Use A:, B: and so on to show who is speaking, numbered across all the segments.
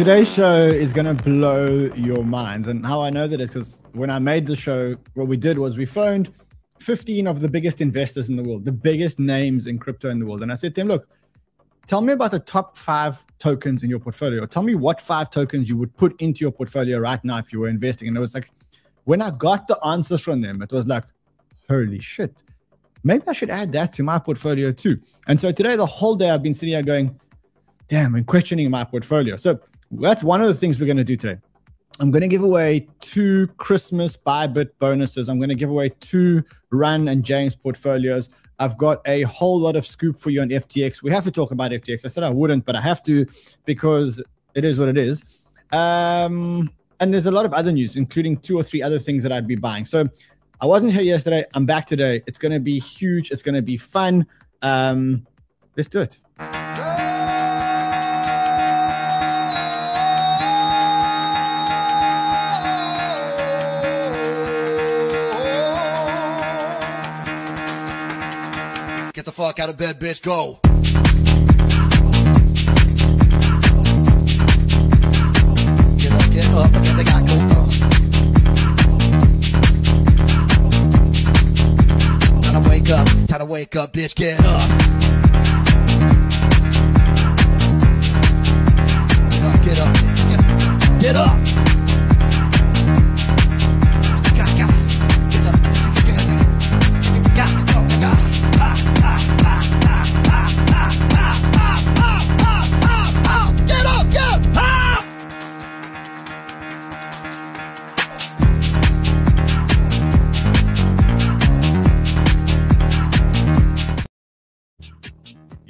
A: today's show is going to blow your minds. And how I know that is because when I made the show, what we did was we phoned 15 of the biggest investors in the world, the biggest names in crypto in the world. And I said to them, look, tell me about the top five tokens in your portfolio. Tell me what five tokens you would put into your portfolio right now if you were investing. And it was like, when I got the answers from them, it was like, holy shit, maybe I should add that to my portfolio too. And so today, the whole day, I've been sitting here going, damn, and questioning my portfolio. So that's one of the things we're going to do today. I'm going to give away two Christmas Bybit bonuses. I'm going to give away two Run and James portfolios. I've got a whole lot of scoop for you on FTX. We have to talk about FTX. I said I wouldn't, but I have to because it is what it is. Um, and there's a lot of other news, including two or three other things that I'd be buying. So I wasn't here yesterday. I'm back today. It's going to be huge. It's going to be fun. Um, let's do it.
B: Fuck out of bed, bitch. Go. Get up, get up, then they got go. Time to wake up, time to wake up, bitch. Get up. Get up, get up, get up.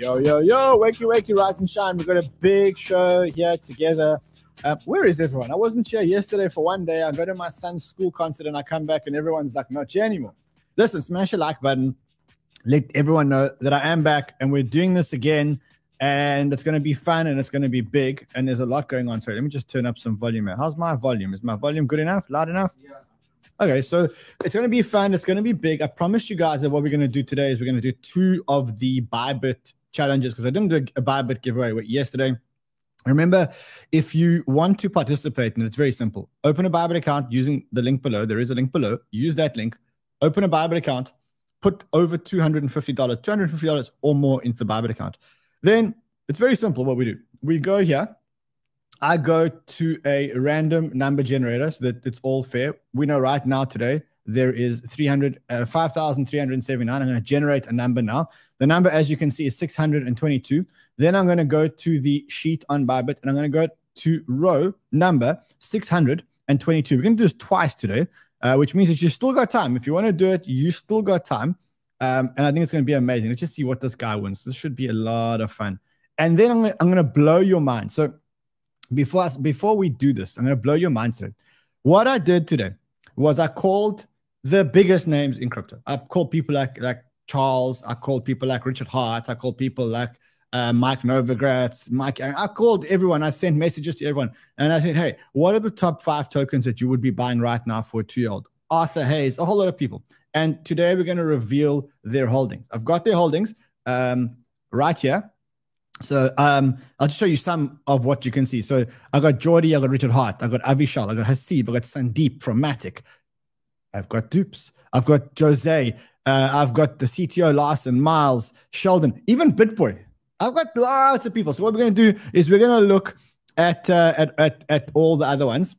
A: Yo, yo, yo, wakey, wakey, rise and shine. We've got a big show here together. Uh, where is everyone? I wasn't here yesterday for one day. I go to my son's school concert and I come back and everyone's like, not here anymore. Listen, smash the like button. Let everyone know that I am back and we're doing this again. And it's going to be fun and it's going to be big. And there's a lot going on. So let me just turn up some volume. here. How's my volume? Is my volume good enough? Loud enough? Yeah. Okay, so it's going to be fun. It's going to be big. I promised you guys that what we're going to do today is we're going to do two of the Bybit challenges because I didn't do a Bybit giveaway yesterday. Remember, if you want to participate, and it's very simple, open a Bybit account using the link below. There is a link below. Use that link. Open a Bybit account. Put over $250, $250 or more into the Bybit account. Then it's very simple what we do. We go here. I go to a random number generator so that it's all fair. We know right now today there is 300, uh, 5,379. I'm going to generate a number now. The number, as you can see, is 622. Then I'm going to go to the sheet on Bybit and I'm going to go to row number 622. We're going to do this twice today, uh, which means that you still got time. If you want to do it, you still got time. Um, and I think it's going to be amazing. Let's just see what this guy wins. This should be a lot of fun. And then I'm going to, blow your mind. So before, before we do this, I'm going to blow your mind today. What I did today was I called the biggest names in crypto. I called people like like Charles. I called people like Richard Heart. I called people like uh, Mike Novogratz, Mike. I called everyone. I sent messages to everyone, and I said, "Hey, what are the top five tokens that you would be buying right now for a two-year-old?" Arthur Hayes, a whole lot of people. And today we're going to reveal their holdings. I've got their holdings um, right here. So um, I'll just show you some of what you can see. So I got Jordy, I got Richard Heart, I got Avishal, I got Hasib, I got Sandeep from Matic. I've got Dupes, I've got Jose, uh, I've got the CTO Larson, Miles, Sheldon, even Bitboy. I've got lots of people. So what we're going to do is we're going to look at, uh, at at at all the other ones.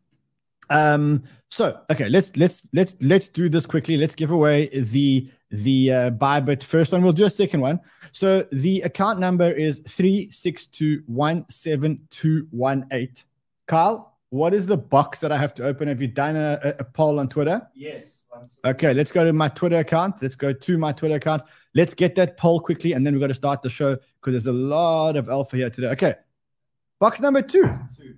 A: Um, so okay, let's let's let's let's do this quickly. Let's give away the the uh, Bybit first one. We'll do a second one. So the account number is three six two one seven two one eight. Carl, what is the box that I have to open? Have you done a- a poll on Twitter?
C: Yes.
A: Okay, let's go to my Twitter account. Let's go to my Twitter account. Let's get that poll quickly, and then we've got to start the show because there's a lot of alpha here today. Okay, box number two.
C: Two.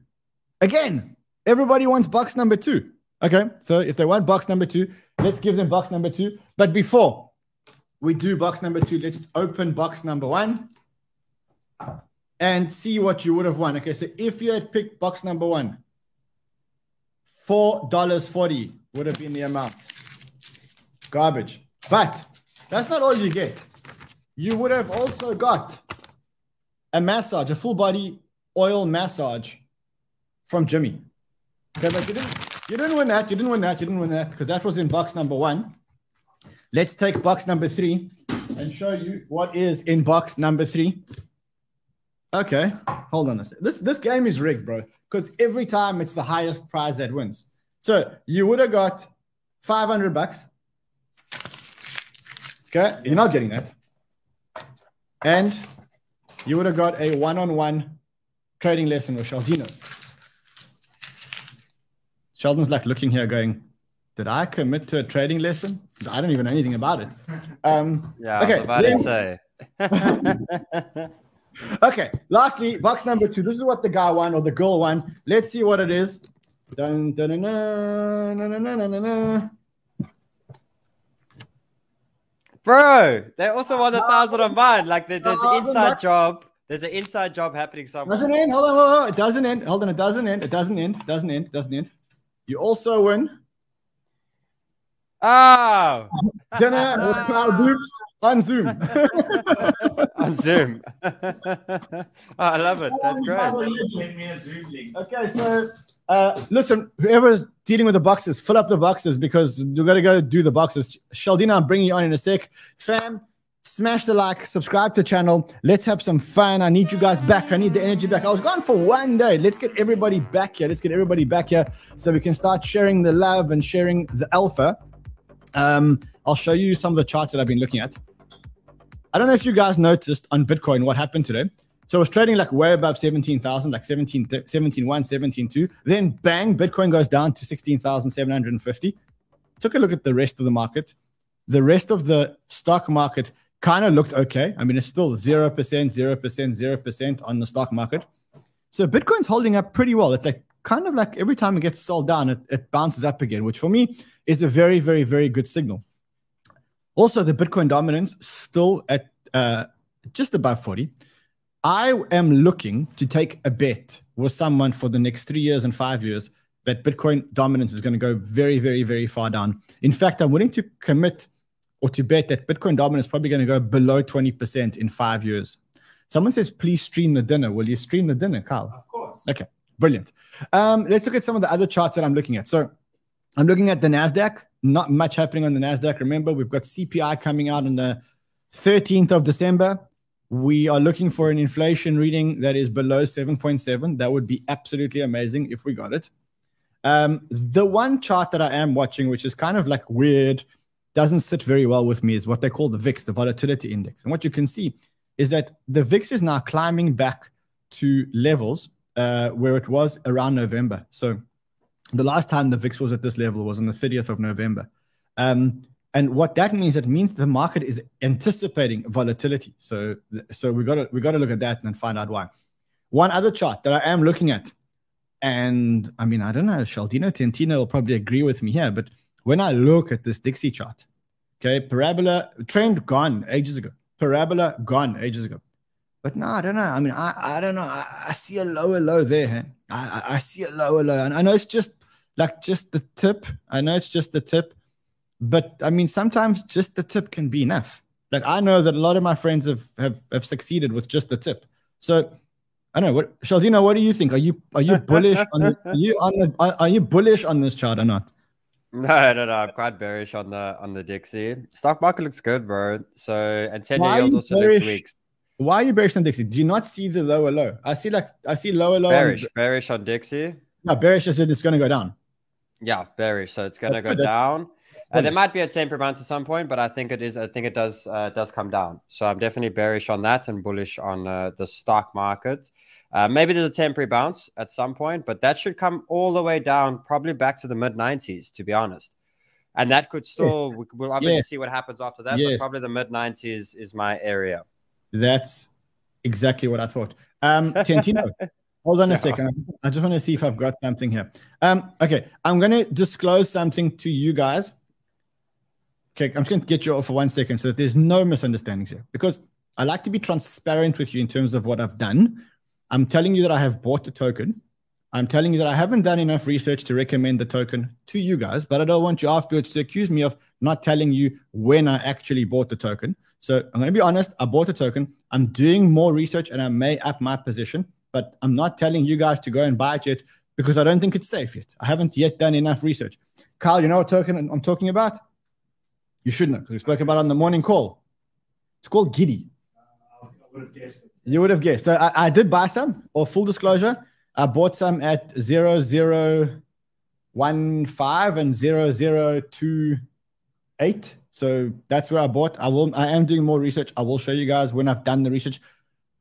A: Again, everybody wants box number two. Okay, so if they want box number two, let's give them box number two. But before we do box number two, let's open box number one and see what you would have won. Okay, so if you had picked box number one, $4.40 would have been the amount. Garbage. But that's not all you get. You would have also got a massage, a full body oil massage from Jimmy. Okay, but you didn't, you didn't win that. You didn't win that. You didn't win that because that was in box number one. Let's take box number three and show you what is in box number three. Okay, hold on a second. This this game is rigged, bro. Because every time it's the highest prize that wins. So you would have got 500 bucks. Okay, you're not getting that. And you would have got a one-on-one trading lesson with Sheldino. Sheldon's like looking here going, did I commit to a trading lesson? I don't even know anything about it. Um,
C: Yeah,
A: Okay,
C: about
A: then-
C: to say.
A: okay, lastly, box number two. This is what the guy won or the girl won. Let's see what it is. Dun, dun, dun, dun, dun, dun, dun, dun, dun, dun.
C: Bro, they also won a thousand on mine. Like there's an inside job. There's an inside job happening somewhere.
A: Doesn't end. Hold on, hold on. It doesn't end. Hold on. It doesn't end. It doesn't end. It doesn't end. It doesn't end. You also win
C: Oh,
A: dinner with Carl Boops on Zoom.
C: on Zoom. oh, I love it. That's great.
D: Send me a Zoom link.
A: Okay, so uh, listen, whoever's dealing with the boxes, fill up the boxes because you got to go do the boxes. Sheldino, I'm bringing you on in a sec. Fam, smash the like, subscribe to the channel. Let's have some fun. I need you guys back. I need the energy back. I was gone for one day. Let's get everybody back here. Let's get everybody back here so we can start sharing the love and sharing the alpha. Um, I'll show you some of the charts that I've been looking at. I don't know if you guys noticed on Bitcoin what happened today. So it was trading like way above 17,000, like 17, 17.1, 17.2. Then bang, Bitcoin goes down to 16,750. Took a look at the rest of the market. The rest of the stock market kind of looked okay. I mean, it's still 0%, 0%, 0% on the stock market. So Bitcoin's holding up pretty well. It's like kind of like every time it gets sold down, it, it bounces up again, which for me is a very, very, very good signal. Also, the Bitcoin dominance still at uh, just above 40. I am looking to take a bet with someone for the next three years and five years that Bitcoin dominance is going to go very, very, very far down. In fact, I'm willing to commit or to bet that Bitcoin dominance is probably going to go below 20% in five years. Someone says, please stream the dinner. Will you stream the dinner, Carl?
D: Of course.
A: Okay, brilliant. Um, let's look at some of the other charts that I'm looking at. So I'm looking at the NASDAQ. Not much happening on the NASDAQ. Remember, we've got CPI coming out on the 13th of December. We are looking for an inflation reading that is below 7.7. That would be absolutely amazing if we got it. Um, the one chart that I am watching, which is kind of like weird, doesn't sit very well with me, is what they call the VIX, the volatility index. And what you can see is that the VIX is now climbing back to levels uh, where it was around November. So the last time the VIX was at this level was on the 30th of November. Um, and what that means, it means the market is anticipating volatility. So, so we got to we got to look at that and find out why. One other chart that I am looking at, and I mean I don't know, Sheldino Tentino will probably agree with me here, but when I look at this Dixie chart, okay, parabola trend gone ages ago, parabola gone ages ago. But no, I don't know. I mean, I, I don't know. I, I see a lower low there. I, I I see a lower low, and I know it's just like just the tip. I know it's just the tip, but I mean, sometimes just the tip can be enough. Like I know that a lot of my friends have have, have succeeded with just the tip. So I don't know. What Sheldino, what do you think? Are you are you bullish on the, are you on the, are, are you bullish on this chart or not?
C: No, no, no. I'm quite bearish on the on the Dixie. Stock market looks good, bro. So and ten yield also
A: bearish?
C: looks weak.
A: Why are you bearish on Dixie? Do you not see the lower low? I see like I see lower low.
C: Bearish,
A: On,
C: bearish on Dixie.
A: no, bearish is it's going to go down.
C: Yeah, bearish. So it's gonna go
A: good,
C: down. Uh, there might be a temporary bounce at some point, but I think it is. I think it does uh, does come down. So I'm definitely bearish on that and bullish on uh, the stock market. Uh, maybe there's a temporary bounce at some point, but that should come all the way down, probably back to the mid 90s, to be honest. And that could still. we- We'll obviously
A: Yes.
C: see what happens after that,
A: Yes.
C: but probably the mid 90s is my area.
A: That's exactly what I thought. Um, Tentino, hold on a
C: Yeah.
A: second. I just want to see if I've got something here. Um, okay, I'm going to disclose something to you guys. Okay, I'm just going to get you off for one second so that there's no misunderstandings here because I like to be transparent with you in terms of what I've done. I'm telling you that I have bought the token. I'm telling you that I haven't done enough research to recommend the token to you guys, but I don't want you afterwards to accuse me of not telling you when I actually bought the token. So I'm going to be honest. I bought a token. I'm doing more research and I may up my position, but I'm not telling you guys to go and buy it yet because I don't think it's safe yet. I haven't yet done enough research. Carl, you know what token I'm talking about? You should know because we spoke about it on the morning call. It's called Giddy. You would have guessed. So I, I did buy some, or full disclosure, I bought some at zero zero one five and zero zero two eight. So that's where I bought. I will. I am doing more research. I will show you guys when I've done the research.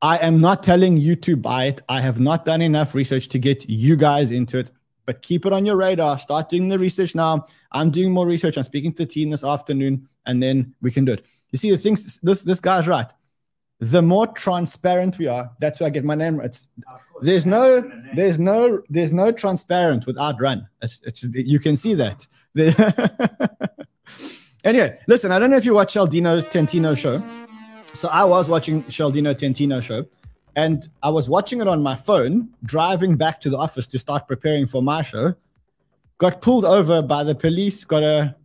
A: I am not telling you to buy it. I have not done enough research to get you guys into it. But keep it on your radar. Start doing the research now. I'm doing more research. I'm speaking to the team this afternoon, and then we can do it. You see, the things. This this guy's right. The more transparent we are, that's where I get my name. It's there's no there's no there's no transparent without Ran. It's, it's, you can see that. anyway, listen. I don't know if you watch Sheldino Tentino show. So I was watching Sheldino Tentino show, and I was watching it on my phone, driving back to the office to start preparing for my show. Got pulled over by the police. Got a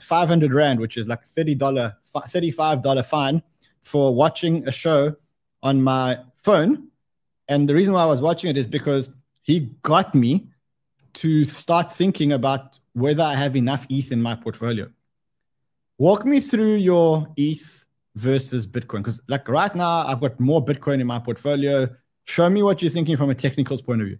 A: 500 rand, which is like thirty dollar, thirty five dollar fine for watching a show on my phone. And the reason why I was watching it is because he got me to start thinking about whether I have enough ETH in my portfolio. Walk me through your ETH versus Bitcoin. Because, like, right now, I've got more Bitcoin in my portfolio. Show me what you're thinking from a technicals point of view.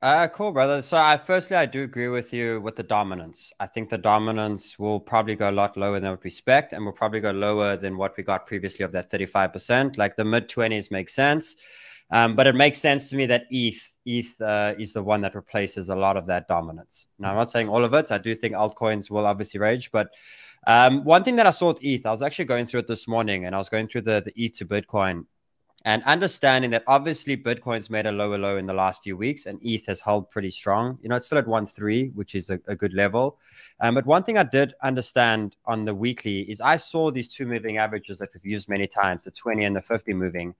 C: Uh, cool, brother. So, I firstly, I do agree with you with the dominance. I think the dominance will probably go a lot lower than what we expect, and will probably go lower than what we got previously of that 35%. Like the mid 20s makes sense. Um, but it makes sense to me that ETH ETH uh, is the one that replaces a lot of that dominance. Now, I'm not saying all of it. I do think altcoins will obviously rage, but um, one thing that I saw with ETH, I was actually going through it this morning, and I was going through the the ETH to Bitcoin and understanding that obviously Bitcoin's made a lower low in the last few weeks and ETH has held pretty strong. You know, it's still at 1.3, which is a, a good level. Um, but one thing I did understand on the weekly is I saw these two moving averages that we've used many times, the 20 and the 50 moving.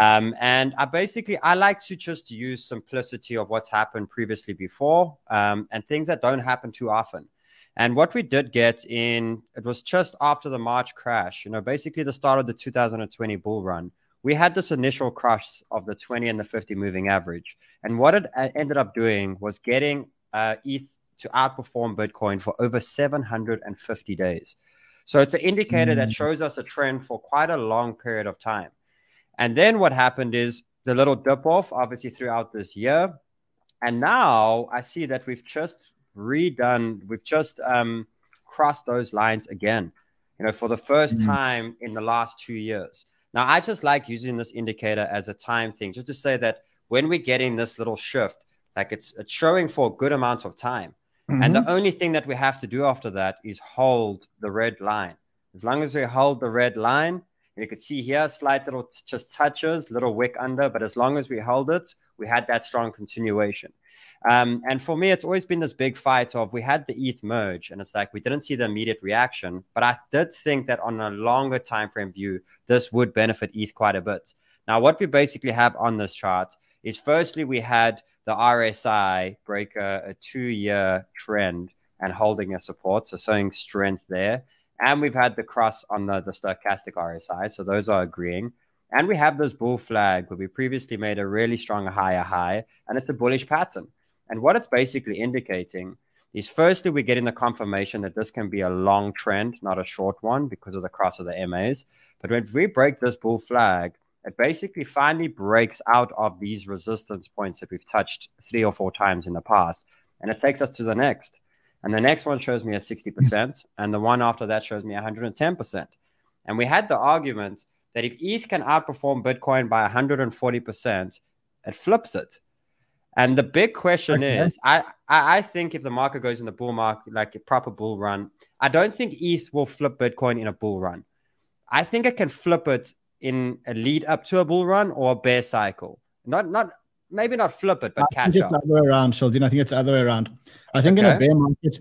C: Um, and I basically I like to just use simplicity of what's happened previously before um, and things that don't happen too often. And what we did get in it was just after the March crash, you know, basically the start of the 2020 bull run we had this initial crush of the 20 and the 50 moving average. And what it uh, ended up doing was getting uh, ETH to outperform Bitcoin for over 750 days. So it's an indicator mm. that shows us a trend for quite a long period of time. And then what happened is the little dip off, obviously, throughout this year. And now I see that we've just redone, we've just um, crossed those lines again, you know, for the first mm. time in the last two years. Now, I just like using this indicator as a time thing, just to say that when we're getting this little shift, like it's it's showing for a good amount of time. Mm-hmm. And the mm-hmm. only thing that we have to do after that is hold the red line. As long as we hold the red line, you can see here, slight little t- just touches, little wick under, but as long as we hold it, we had that strong continuation. Um, and for me, it's always been this big fight of we had the ETH merge, and it's like we didn't see the immediate reaction. But I did think that on a longer time frame view, this would benefit ETH quite a bit. Now, what we basically have on this chart is firstly, we had the RSI break a, a two year trend and holding a support, so showing strength there. And we've had the cross on the, the stochastic RSI, so those are agreeing. And we have this bull flag where we previously made a really strong higher high, and it's a bullish pattern. And what it's basically indicating is firstly, we're getting the confirmation that this can be a long trend, not a short one, because of the cross of the MAs. But when we break this bull flag, it basically finally breaks out of these resistance points that we've touched three or four times in the past. And it takes us to the next. And the next one shows me a 60%, and the one after that shows me 110%. And we had the argument that if ETH can outperform Bitcoin by 140%, it flips it. And the big question okay. is, I, I think if the market goes in the bull market, like a proper bull run, I don't think ETH will flip Bitcoin in a bull run. I think it can flip it in a lead up to a bull run or a bear cycle. Not not maybe not flip it, but I catch
A: think it's
C: up.
A: the other way around, Sheldon. I think it's the other way around. I think okay. in a bear market,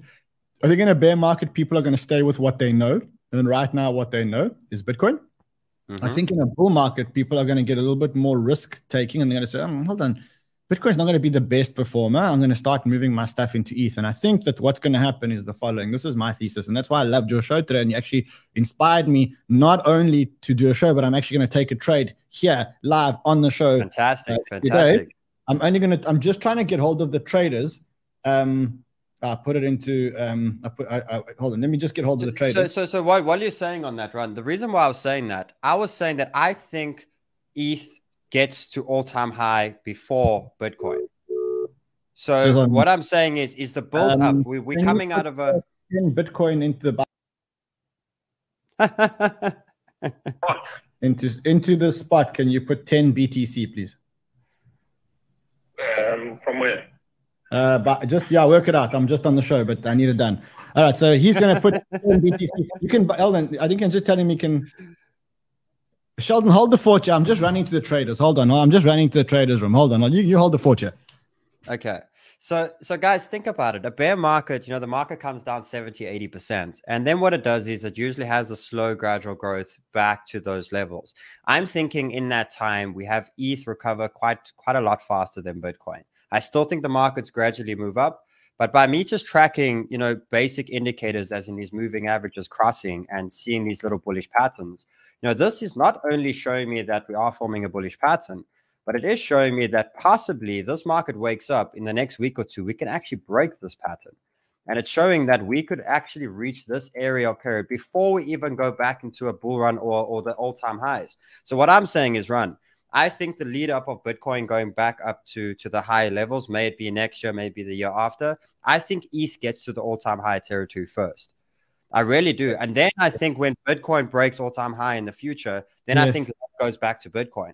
A: I think in a bear market, people are going to stay with what they know. And right now, what they know is Bitcoin. Mm-hmm. I think in a bull market, people are going to get a little bit more risk taking, and they're going to say, oh, "Hold on, Bitcoin's not going to be the best performer. I'm going to start moving my stuff into ETH. And I think that what's going to happen is the following. This is my thesis. And that's why I loved your show today. And you actually inspired me not only to do a show, but I'm actually going to take a trade here live on the show.
C: Fantastic. Uh, fantastic.
A: I'm only gonna. I'm just trying to get hold of the traders. Um, I put it into. Um, I put. I, I, hold on. Let me just get hold of the
C: So,
A: traders.
C: so, so what, what you're saying on that, Ran? The reason why I was saying that, I was saying that I think ETH gets to all-time high before Bitcoin. So what I'm saying is, is the build
A: Um,
C: up? We, we're coming out of a.
A: Bitcoin into the into into the spot. Can you put 10 BTC, please?
D: Um, from where?
A: Uh, but just yeah, work it out. I'm just on the show, but I need it done. All right, so he's gonna put 10 BTC. You can, Eldon. I think I'm just telling me can. Sheldon, hold the fort. I'm just running to the traders. Hold on. I'm just running to the traders room. Hold on. You you hold the fort.
C: Okay. So so guys, think about it. A bear market, you know, the market comes down 70, 80%. And then what it does is it usually has a slow gradual growth back to those levels. I'm thinking in that time we have ETH recover quite quite a lot faster than Bitcoin. I still think the markets gradually move up, but by me just tracking, you know, basic indicators as in these moving averages crossing and seeing these little bullish patterns, you know, this is not only showing me that we are forming a bullish pattern, but it is showing me that possibly this market wakes up in the next week or two, we can actually break this pattern. And it's showing that we could actually reach this area of period before we even go back into a bull Ran or, or the all time highs. So, what I'm saying is run. I think the lead up of Bitcoin going back up to, to the higher levels, may it be next year, maybe the year after, I think ETH gets to the all time high territory first. I really do. And then I think when Bitcoin breaks all time high in the future, then I think it goes back to Bitcoin.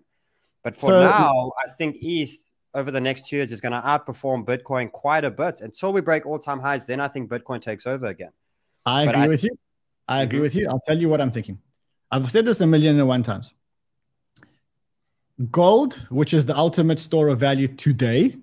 C: But for
A: So-
C: now, I think ETH over the next two years is going to outperform Bitcoin quite a bit until we break all time highs. Then I think Bitcoin takes over again.
A: I
C: But
A: agree
C: I-
A: with you. I agree
C: Mhm.
A: with you. I'll tell you what I'm thinking. I've said this a million and one times. Gold, which is the ultimate store of value today,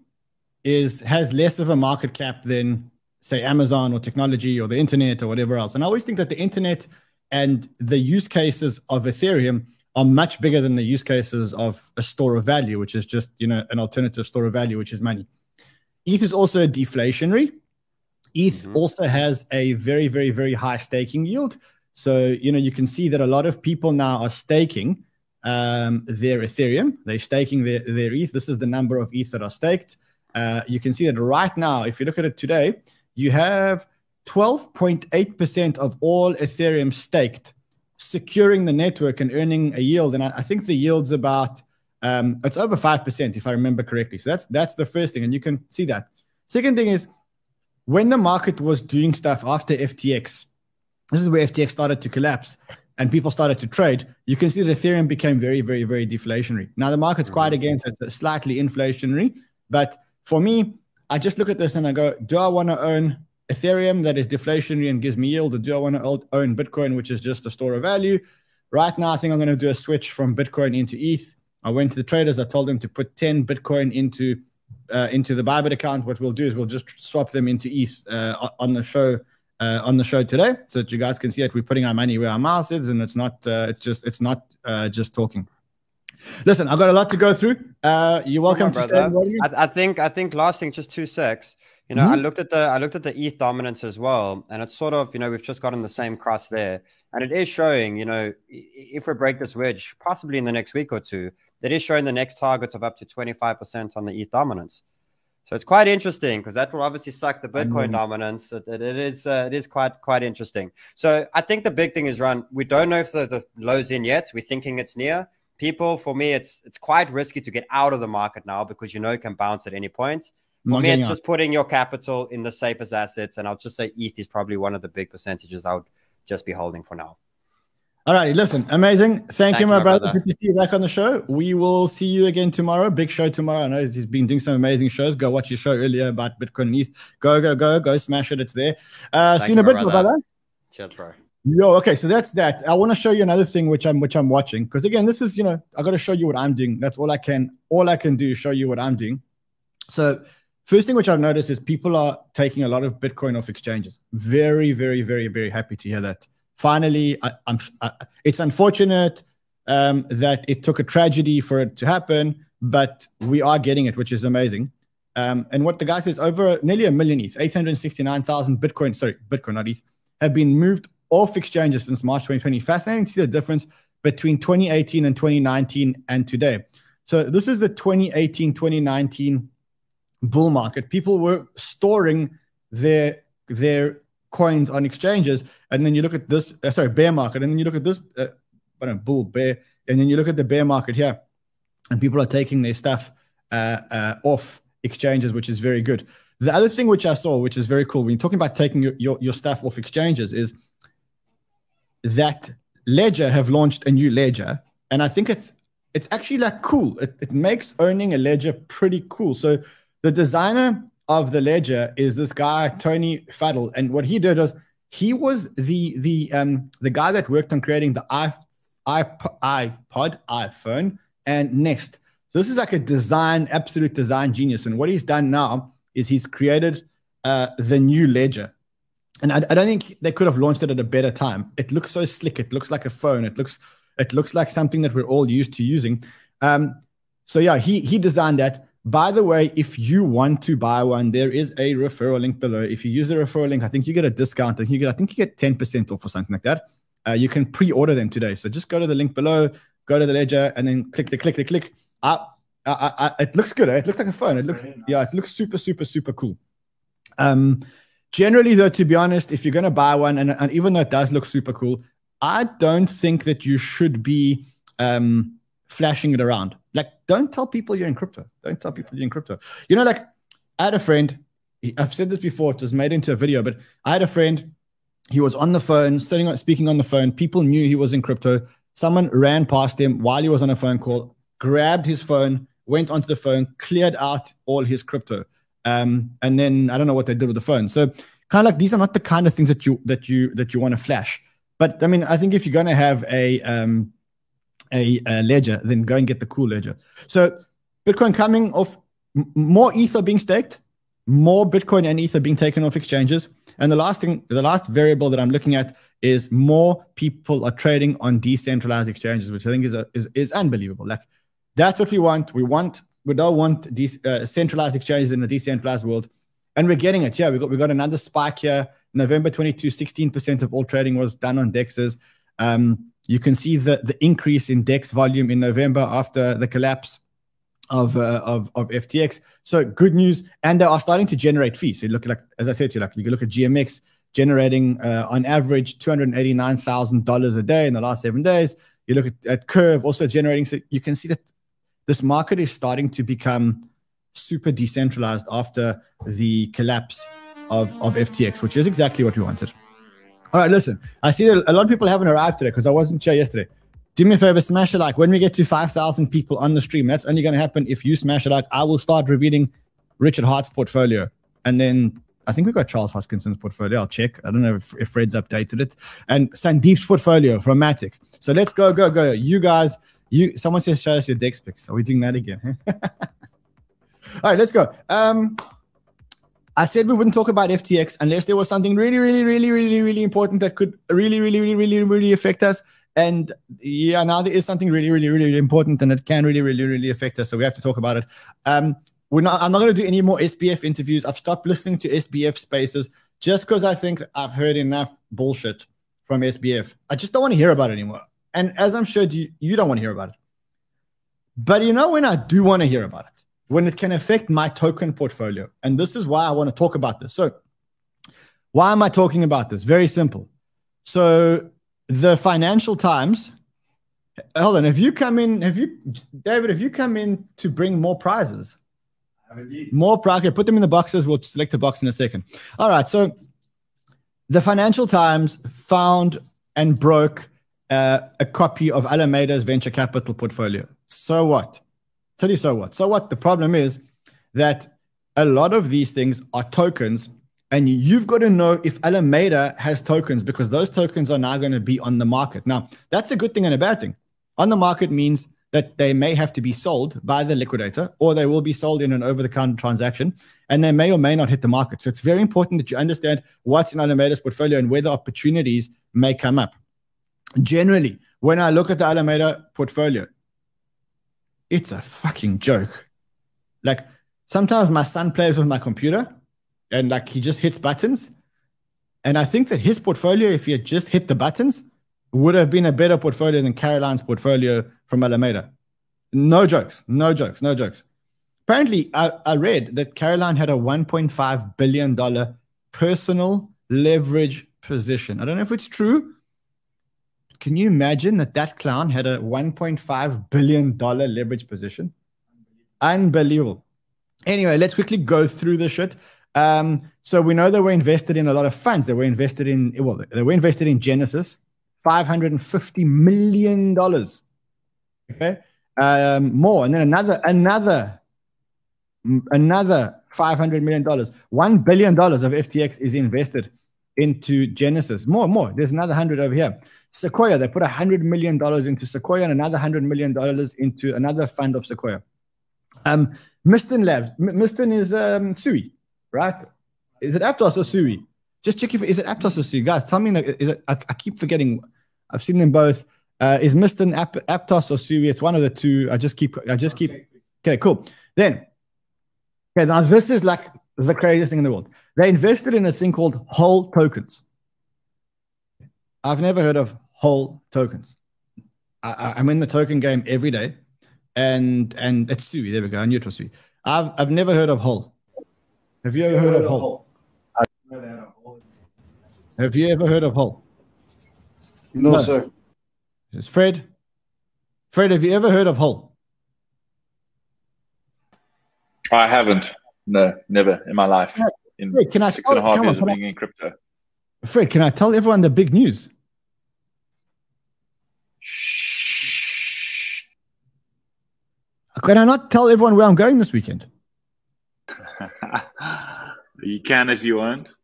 A: is has less of a market cap than say Amazon or technology or the internet or whatever else. And I always think that the internet and the use cases of Ethereum are much bigger than the use cases of a store of value, which is just you know an alternative store of value, which is money. ETH is also a deflationary. ETH
C: Mhm.
A: also has a very, very, very high staking yield. So, you know, you can see that a lot of people now are staking um, their Ethereum. They're staking their, their ETH. This is the number of ETH that are staked. Uh, you can see that right now, if you look at it today, you have 12.8% of all Ethereum staked, securing the network and earning a yield. And I, I think the yield's about um, it's over five percent if I remember correctly. So that's that's the first thing, and you can see that. Second thing is when the market was doing stuff after FTX. This is where FTX started to collapse and people started to trade. You can see that Ethereum became very, very, very deflationary. Now the market's quite against it, it's slightly inflationary. But for me, I just look at this and I go, do I want to own Ethereum that is deflationary and gives me yield, or do I want to own Bitcoin, which is just a store of value? Right now, I think I'm going to do a switch from Bitcoin into ETH. I went to the traders. I told them to put 10 Bitcoin into uh, into the Bybit account. What we'll do is we'll just swap them into ETH uh, on the show uh, on the show today, so that you guys can see that we're putting our money where our mouth is, and it's not uh, it's just it's not uh, just talking. Listen, I've got a lot to go through. Uh, you're welcome
C: Come on,
A: to
C: brother. I, I think I think last thing, just two secs. You know, I
A: Mhm.
C: looked at the I looked at the ETH dominance as well, and it's sort of you know we've just gotten the same cross there, and it is showing you know if we break this wedge, possibly in the next week or two, it is showing the next targets of up to twenty five percent on the ETH dominance. So it's quite interesting because that will obviously suck the Bitcoin
A: Mhm.
C: dominance. It, it, it is uh, it is quite quite interesting. So I think the big thing is Ran. We don't know if the, the low's in yet. We're thinking it's near. People, for me, it's it's quite risky to get out of the market now because you know it can bounce at any point. For
A: not
C: me, it's just putting your capital in the safest assets, and I'll just say ETH is probably one of the big percentages I would just be holding for now.
A: All righty, listen, amazing. Thank,
C: Thank
A: you, my brother.
C: brother.
A: Good to see you back on the show. We will see you again tomorrow. Big show tomorrow. I know he's been doing some amazing shows. Go watch your show earlier about Bitcoin and ETH. Go, go, go, go, smash it. It's there. Uh, see you in a bit,
C: brother.
A: brother.
C: Cheers, bro.
A: Yo, okay, so that's that. I want to show you another thing which I'm which I'm watching because again, this is you know I got to show you what I'm doing. That's all I can. All I can do is show you what I'm doing. So first thing which I've noticed is people are taking a lot of Bitcoin off exchanges. Very, very, very, very happy to hear that. Finally, I. I, it's unfortunate um, that it took a tragedy for it to happen, but we are getting it, which is amazing. Um, and what the guy says, over nearly a million ETH, 869,000 Bitcoin, sorry, Bitcoin, not ETH, have been moved off exchanges since March 2020. Fascinating to see the difference between 2018 and 2019 and today. So this is the 2018, 2019 bull market. People were storing their their coins on exchanges, and then you look at this. Uh, sorry, bear market, and then you look at this. Uh, I don't know, bull bear, and then you look at the bear market here, and people are taking their stuff uh, uh, off exchanges, which is very good. The other thing which I saw, which is very cool, when you're talking about taking your, your, your stuff off exchanges, is that Ledger have launched a new ledger, and I think it's it's actually like cool. It, it makes owning a ledger pretty cool. So the designer of the ledger is this guy Tony Fadell, and what he did was he was the the um the guy that worked on creating the i iPod, iPhone, and Nest. So this is like a design, absolute design genius. And what he's done now is he's created uh, the new ledger. And I, I, don't think they could have launched it at a better time. It looks so slick. It looks like a phone. It looks it looks like something that we're all used to using. Um, so yeah, he he designed that. By the way, if you want to buy one, there is a referral link below. If you use the referral link, I think you get a discount. I think you get I think you get ten percent off or something like that. Uh, you can pre-order them today. So just go to the link below, go to the ledger, and then click the click the click. I, I, I, it looks good. Eh? It looks like a phone. It looks nice. yeah, it looks super super super cool. Um, generally though, to be honest, if you're gonna buy one, and, and even though it does look super cool, I don't think that you should be um, flashing it around. Like, don't tell people you're in crypto. Don't tell people you're in crypto. You know, like I had a friend. I've said this before. It was made into a video, but I had a friend. He was on the phone, sitting on, speaking on the phone. People knew he was in crypto. Someone ran past him while he was on a phone call, grabbed his phone, went onto the phone, cleared out all his crypto. Um, and then I don't know what they did with the phone. So kind of like these are not the kind of things that you that you that you want to flash. But I mean, I think if you're to have a um, a, a, ledger, then go and get the cool ledger. So Bitcoin coming off more Ether being staked, more Bitcoin and Ether being taken off exchanges. And the last thing, the last variable that I'm looking at is more people are trading on decentralized exchanges, which I think is a, is, is unbelievable. Like that's what we want. We want we don't want these uh, centralized exchanges in a decentralized world, and we're getting it. Yeah, we got we got another spike here. November 22, 16% of all trading was done on dexes. Um, you can see the, the increase in DEX volume in November after the collapse of, uh, of, of FTX. So good news. And they are starting to generate fees. So you look at, like, as I said to you, like you can look at GMX generating uh, on average $289,000 a day in the last seven days. You look at, at Curve also generating. So you can see that this market is starting to become super decentralized after the collapse of, of FTX, which is exactly what we wanted. All right, listen. I see that a lot of people haven't arrived today because I wasn't here yesterday. Do me a favor, smash a like. When we get to 5,000 people on the stream, that's only going to happen if you smash a like. I will start revealing Richard Heart's portfolio. And then I think we've got Charles Hoskinson's portfolio. I'll check. I don't know if, if Fred's updated it. And Sandeep's portfolio from Matic. So let's go, go, go. You guys, you someone says show us your dex picks. Are we doing that again? All right, let's go. Um I said we wouldn't talk about FTX unless there was something really, really, really, really, really important that could really, really, really, really, really affect us. And yeah, now there is something really, really, really really important, and it can really, really, really affect us. So we have to talk about it. Um, we're not. I'm not going to do any more SBF interviews. I've stopped listening to SBF spaces just because I think I've heard enough bullshit from SBF. I just don't want to hear about it anymore. And as I'm sure you, you don't want to hear about it. But you know when I do want to hear about it when it can affect my token portfolio. And this is why I want to talk about this. So, why am I talking about this? Very simple. So, the Financial Times. Hold on. Have you come in? Have you, David? Have you come in to bring more prizes? More prize. Okay, put them in the boxes. We'll select a box in a second. All right. So, the Financial Times found and broke uh, a copy of Alameda's venture capital portfolio. So what? Tell you so what. So what? The problem is that a lot of these things are tokens, and you've got to know if Alameda has tokens because those tokens are now going to be on the market. Now, that's a good thing and a bad thing. On the market means that they may have to be sold by the liquidator or they will be sold in an over the counter transaction and they may or may not hit the market. So it's very important that you understand what's in Alameda's portfolio and whether opportunities may come up. Generally, when I look at the Alameda portfolio, it's a fucking joke. Like sometimes my son plays with my computer and like he just hits buttons. And I think that his portfolio, if he had just hit the buttons, would have been a better portfolio than Caroline's portfolio from Alameda. No jokes. No jokes. No jokes. Apparently, I, I read that Caroline had a $1.5 billion personal leverage position. I don't know if it's true. Can you imagine that that clown had a $1.5 billion leverage position? Unbelievable. Anyway, let's quickly go through the shit. Um, so we know they were invested in a lot of funds. They were invested in, well, they were invested in Genesis, $550 million. Okay. Um, more. And then another, another another $500 million. $1 billion of FTX is invested into Genesis. More, more. There's another 100 over here. Sequoia, they put $100 million into Sequoia and another $100 million into another fund of Sequoia. Um, Mysten Labs. M- Mysten is um, Sui, right? Is it Aptos or Sui? Just check if is it Aptos or Sui. Guys, tell me. Is it, I, I keep forgetting. I've seen them both. Uh, is Mysten Ap- Aptos or Sui? It's one of the two. I just keep. I just keep. Okay, cool. Then Okay, now this is like the craziest thing in the world. They invested in a thing called whole tokens. I've never heard of whole tokens. I, am in the token game every day, and and it's Sui. There we go. I knew it was Sui. I've I've never heard of whole. Have you ever heard of whole? Have you ever heard of whole?
D: No, no. sir.
A: It's Fred. Fred, have you ever heard of whole?
D: I haven't. No, never in my life. In Fred, can I six and a half years on, of being I, in crypto.
A: Fred, can I tell everyone the big news?
D: Shh.
A: Can I not tell everyone where I'm going this weekend?
D: you can if you want.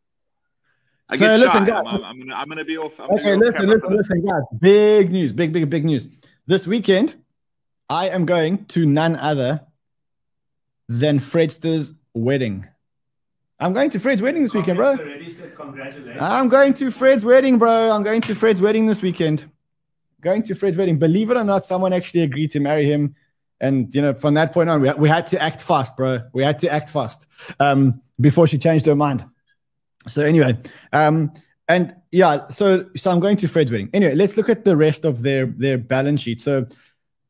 D: I
A: so listen,
D: shy. Guys, I'm, I'm, gonna, I'm gonna be off. I'm
A: okay, listen, listen, listen, guys. Big news, big, big, big news. This weekend, I am going to none other than Fredster's wedding. I'm going to Fred's wedding this weekend, bro. I'm going to Fred's wedding, bro. I'm going to Fred's wedding this weekend. Going to Fred's wedding. Believe it or not, someone actually agreed to marry him. And, you know, from that point on, we, we had to act fast, bro. We had to act fast um, before she changed her mind. So, anyway, um, and yeah, so so I'm going to Fred's wedding. Anyway, let's look at the rest of their their balance sheet. So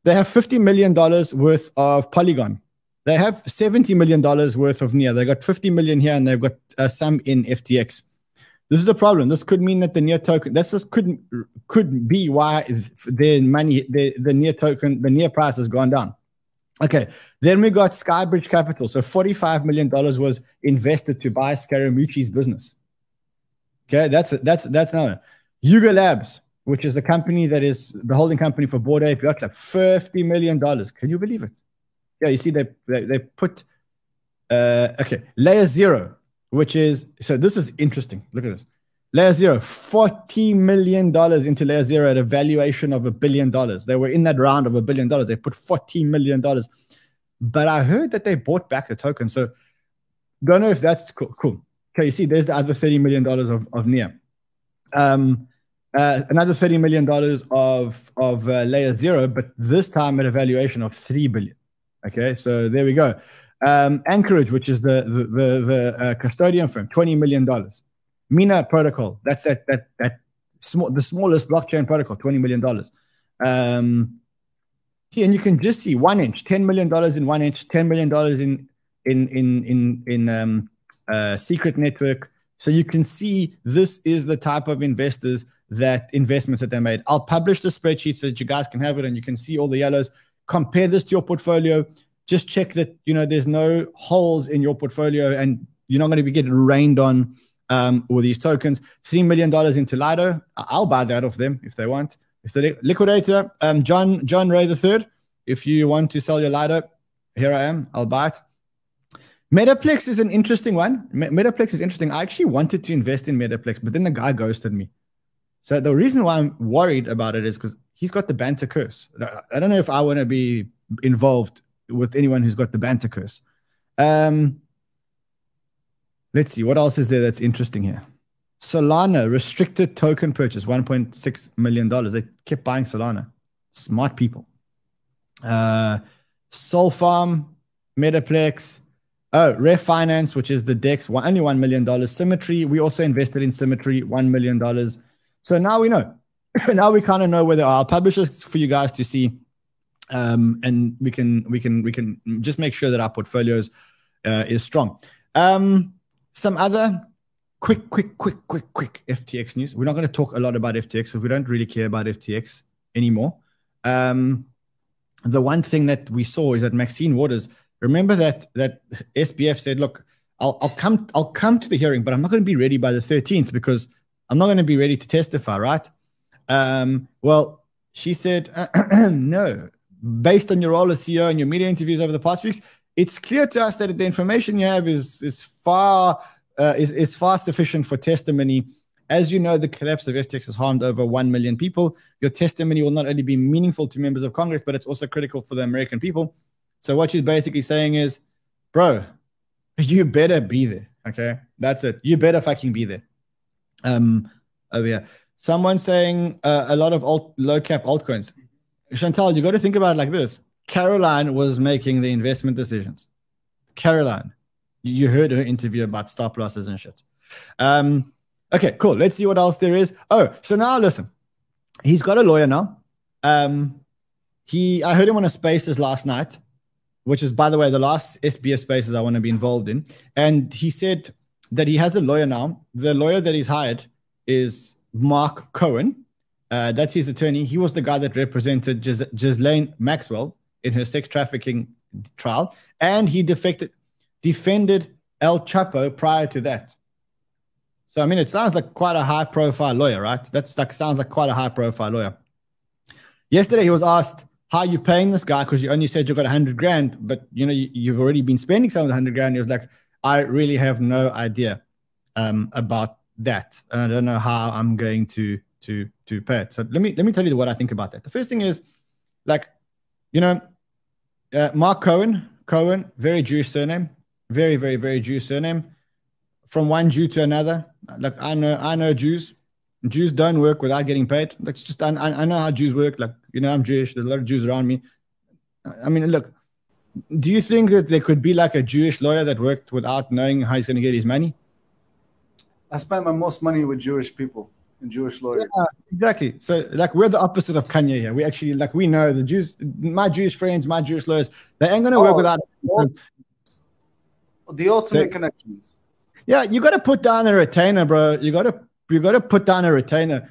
A: they have $50 million worth of Polygon. They have $70 million worth of NEAR. They got 50 million here and they've got uh, some in FTX. This is the problem. This could mean that the NEAR token, this just couldn't could be why their money, the, the NEAR token, the NEAR price has gone down. Okay, then we got Skybridge Capital. So $45 million was invested to buy Scaramucci's business. Okay, that's that's that's now Yuga Labs, which is the company that is the holding company for Bored Ape Club, $50 million. Can you believe it? Yeah, you see they they, they put uh, okay layer zero, which is so this is interesting. Look at this. Layer zero, $40 million into layer zero at a valuation of a billion dollars. They were in that round of a billion dollars. They put $40 million. But I heard that they bought back the token. So don't know if that's cool. cool. Okay, you see, there's the other $30 million of, of NEAR. Um, uh, another $30 million of, of uh, layer zero, but this time at a valuation of $3 billion. Okay, so there we go. Um, Anchorage, which is the the the, the uh, custodian firm, twenty million dollars. Mina Protocol, that's that that that small the smallest blockchain protocol, twenty million dollars. Um, see, and you can just see 1inch, ten million dollars in 1inch, ten million dollars in in in in in um, uh, secret network. So you can see this is the type of investors that investments that they made. I'll publish the spreadsheet so that you guys can have it and you can see all the yellows compare this to your portfolio. Just check that you know there's no holes in your portfolio, and you're not going to be getting rained on um, with these tokens. Three million dollars into Lido. I'll buy that off them if they want. If the liquidator, um, John John Ray the third, if you want to sell your Lido, here I am. I'll buy it. Metaplex is an interesting one. Metaplex is interesting. I actually wanted to invest in Metaplex, but then the guy ghosted me. So the reason why I'm worried about it is because he's got the banter curse. I don't know if I want to be involved with anyone who's got the banter curse. Um, let's see what else is there that's interesting here. Solana restricted token purchase, one point six million dollars. They kept buying Solana. Smart people. Uh, Sol Farm, Metaplex. Oh, Refinance, which is the DEX, only $1 million. Symmetry, we also invested in Symmetry, $1 million. So now we know now we kind of know are. I'll publish this for you guys to see. um, and we can we can we can just make sure that our portfolios uh, is strong. Um, some other quick, quick, quick, quick, quick FTX news. We're not going to talk a lot about FTX so we don't really care about FTX anymore. Um, the one thing that we saw is that Maxine Waters. Remember that that SBF said, "Look, I'll, I'll come I'll come to the hearing, but I'm not going to be ready by the 13th because I'm not going to be ready to testify." Right? Um, well, she said, "No, based on your role as CEO and your media interviews over the past weeks, it's clear to us that the information you have is is far uh, is is far sufficient for testimony. As you know, the collapse of FTX has harmed over one million people. Your testimony will not only be meaningful to members of Congress, but it's also critical for the American people. So what she's basically saying is, bro, you better be there. Okay, that's it. You better fucking be there. Um, over here, someone saying uh, a lot of alt, low cap altcoins. Chantal, you got to think about it like this. Caroline was making the investment decisions. Caroline, you heard her interview about stop losses and shit. Um, okay, cool. Let's see what else there is. Oh, so now listen. He's got a lawyer now. Um, he, I heard him on a Spaces last night, which is, by the way, the last SBF Spaces I want to be involved in. And he said that he has a lawyer now. The lawyer that he's hired is Mark Cohen. Uh, that's his attorney. He was the guy that represented Gis- Ghislaine Maxwell in her sex trafficking trial, and he defected, defended El Chapo prior to that. So I mean, it sounds like quite a high-profile lawyer, right? That's like sounds like quite a high-profile lawyer. Yesterday, he was asked, "How you paying this guy?" Because you only said you got a hundred grand, but you know you, have already been spending some of the hundred grand. He was like, "I really have no idea um, about that, and I don't know how I'm going to to to pay it." So let me let me tell you what I think about that. The first thing is, like, you know, uh, Mark Cohen, Cohen, very Jewish surname, very, very, very Jewish surname. From one Jew to another, like I know, I know Jews. Jews don't work without getting paid. That's just I, I know how Jews work. Like you know, I'm Jewish. There's a lot of Jews around me. I mean, look. Do you think that there could be like a Jewish lawyer that worked without knowing how he's going to get his money?
E: I spent my most money with Jewish people and Jewish lawyers. Yeah,
A: exactly. So like we're the opposite of Kanye here. We actually like we know the Jews, my Jewish friends, my Jewish lawyers, they ain't gonna oh, work without
E: the ultimate so, connections.
A: Yeah, you got to put down a retainer, bro. You got to you got to put down a retainer.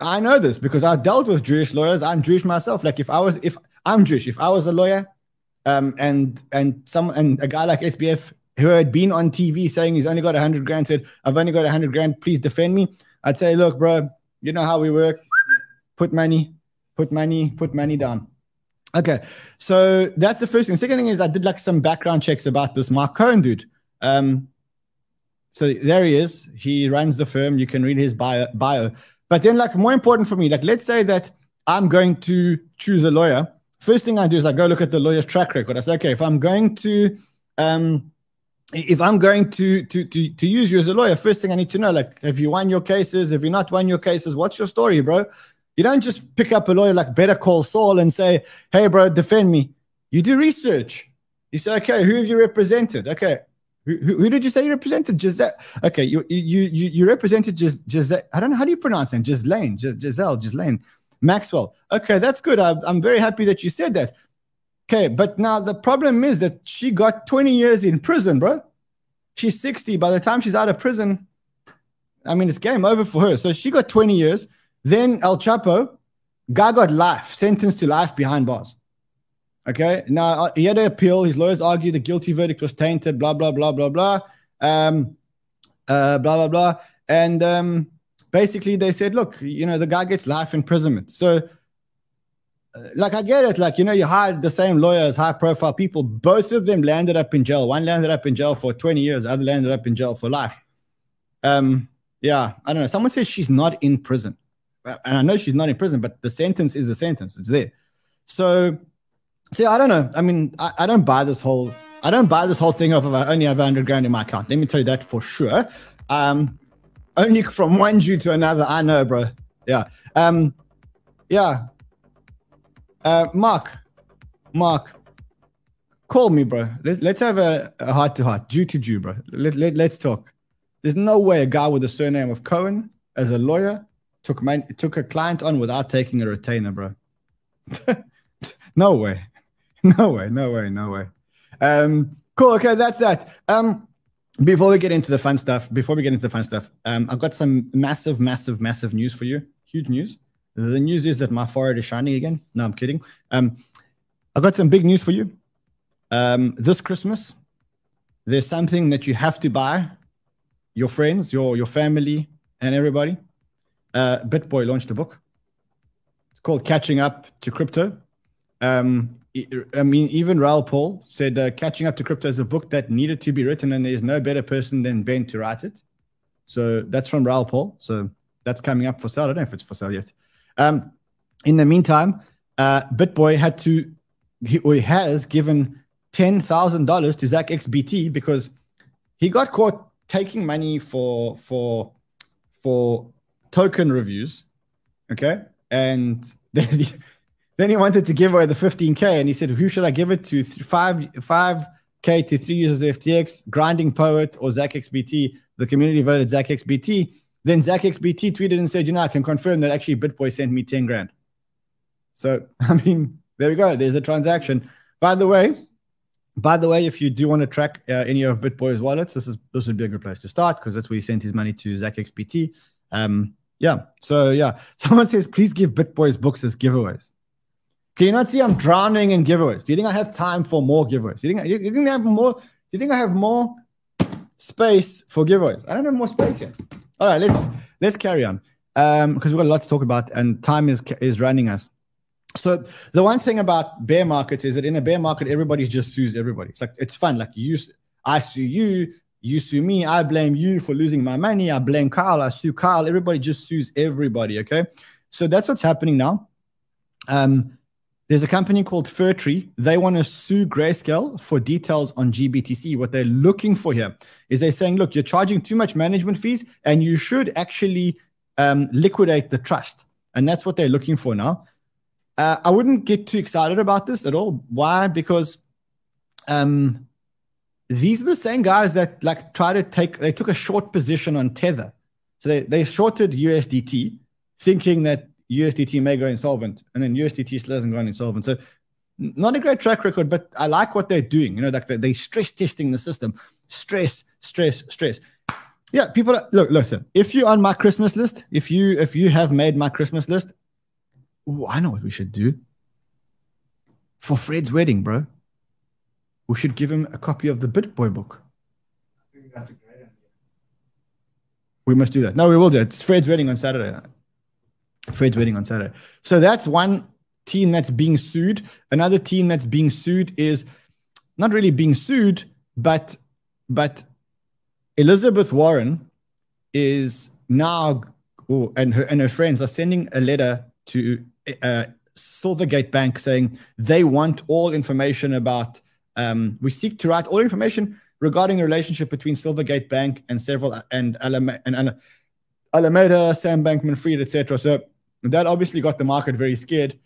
A: I know this because I dealt with Jewish lawyers. I'm Jewish myself. Like if I was if I'm Jewish, if I was a lawyer, um, and and some and a guy like SBF who had been on TV saying he's only got a hundred grand said, "I've only got a hundred grand. Please defend me." I'd say, look, bro, you know how we work. Put money, put money, put money down. Okay, so that's the first thing. Second thing is I did like some background checks about this Mark Cohen dude. Um, so there he is. He runs the firm. You can read his bio. bio. But then, like more important for me, like let's say that I'm going to choose a lawyer. First thing I do is I go look at the lawyer's track record. I say, okay, if I'm going to um, if I'm going to, to to to use you as a lawyer, first thing I need to know, like, have you won your cases? Have you not won your cases? What's your story, bro? You don't just pick up a lawyer like Better Call Saul and say, "Hey, bro, defend me." You do research. You say, "Okay, who have you represented?" Okay, who, who, who did you say you represented? Giselle. Okay, you you you you represented Gis, Giselle. I don't know how do you pronounce it. Giselle, Giselle, Giselle Maxwell. Okay, that's good. I, I'm very happy that you said that. Okay, but now the problem is that she got 20 years in prison, bro. She's 60. By the time she's out of prison, I mean, it's game over for her. So she got 20 years. Then El Chapo, guy got life, sentenced to life behind bars. Okay, now uh, he had an appeal. His lawyers argued the guilty verdict was tainted, blah, blah, blah, blah, blah. Um, uh, blah, blah, blah. And um, basically, they said, look, you know, the guy gets life imprisonment. So like I get it. Like, you know, you hired the same lawyers, high profile people. Both of them landed up in jail. One landed up in jail for 20 years, other landed up in jail for life. Um, yeah, I don't know. Someone says she's not in prison. And I know she's not in prison, but the sentence is a sentence. It's there. So, see, I don't know. I mean, I, I don't buy this whole I don't buy this whole thing of I only have 100 grand in my account. Let me tell you that for sure. Um, only from one Jew to another, I know, bro. Yeah. Um, yeah. Uh, Mark, Mark, call me, bro. Let, let's have a, heart to heart, Jew to Jew, bro. Let, let, let's talk. There's no way a guy with the surname of Cohen, as a lawyer, took my, took a client on without taking a retainer, bro. no way. No way. No way. No way. Um, cool. Okay, that's that. Um, before we get into the fun stuff, before we get into the fun stuff, um, I've got some massive, massive, massive news for you. Huge news. The news is that my forehead is shining again. No, I'm kidding. Um, I've got some big news for you. Um, this Christmas, there's something that you have to buy your friends, your your family, and everybody. Uh, BitBoy launched a book. It's called Catching Up to Crypto. Um, I mean, even Raoul Paul said uh, Catching Up to Crypto is a book that needed to be written, and there's no better person than Ben to write it. So that's from Raoul Paul. So that's coming up for sale. I don't know if it's for sale yet. Um, in the meantime, uh, BitBoy had to, he, he has given $10,000 to Zach XBT because he got caught taking money for for for token reviews. Okay. And then he, then he wanted to give away the 15K and he said, Who should I give it to? Five 5K to three users of FTX, Grinding Poet, or Zach XBT. The community voted Zach XBT. Then Zach XBT tweeted and said, You know, I can confirm that actually BitBoy sent me 10 grand. So, I mean, there we go. There's a transaction. By the way, by the way, if you do want to track uh, any of BitBoy's wallets, this is this would be a good place to start because that's where he sent his money to Zach XBT. Um, yeah. So yeah, someone says please give BitBoy's books as giveaways. Can you not see I'm drowning in giveaways? Do you think I have time for more giveaways? Do you think you, think I have more? You think I have more space for giveaways? I don't have more space yet. All right, let's let's carry on um, because we've got a lot to talk about and time is is running us. So the one thing about bear markets is that in a bear market, everybody just sues everybody. It's like it's fun. Like you, I sue you, you sue me. I blame you for losing my money. I blame Kyle. I sue Kyle. Everybody just sues everybody. Okay, so that's what's happening now. Um, there's a company called Fir Tree. They want to sue Grayscale for details on GBTC. What they're looking for here is they're saying, look, you're charging too much management fees, and you should actually um, liquidate the trust. And that's what they're looking for now. Uh, I wouldn't get too excited about this at all. Why? Because um, these are the same guys that like try to take. They took a short position on Tether, so they they shorted USDT, thinking that USDT may go insolvent, and then USDT still hasn't gone insolvent. So not a great track record, but I like what they're doing. You know, like they, they stress testing the system. Stress, stress, stress. Yeah, people are, look, listen. If you're on my Christmas list, if you if you have made my Christmas list, Ooh, I know what we should do. For Fred's wedding, bro. We should give him a copy of the BitBoy book. I think that's a great idea. We must do that. No, we will do it. It's Fred's wedding on Saturday. Fred's wedding on Saturday. So that's one team that's being sued. Another team that's being sued is not really being sued, but but Elizabeth Warren is now, oh, and her and her friends are sending a letter to uh, Silvergate Bank saying they want all information about. Um, we seek to write all information regarding the relationship between Silvergate Bank and several and Alameda, and Alameda Sam Bankman-Fried, etc. So that obviously got the market very scared.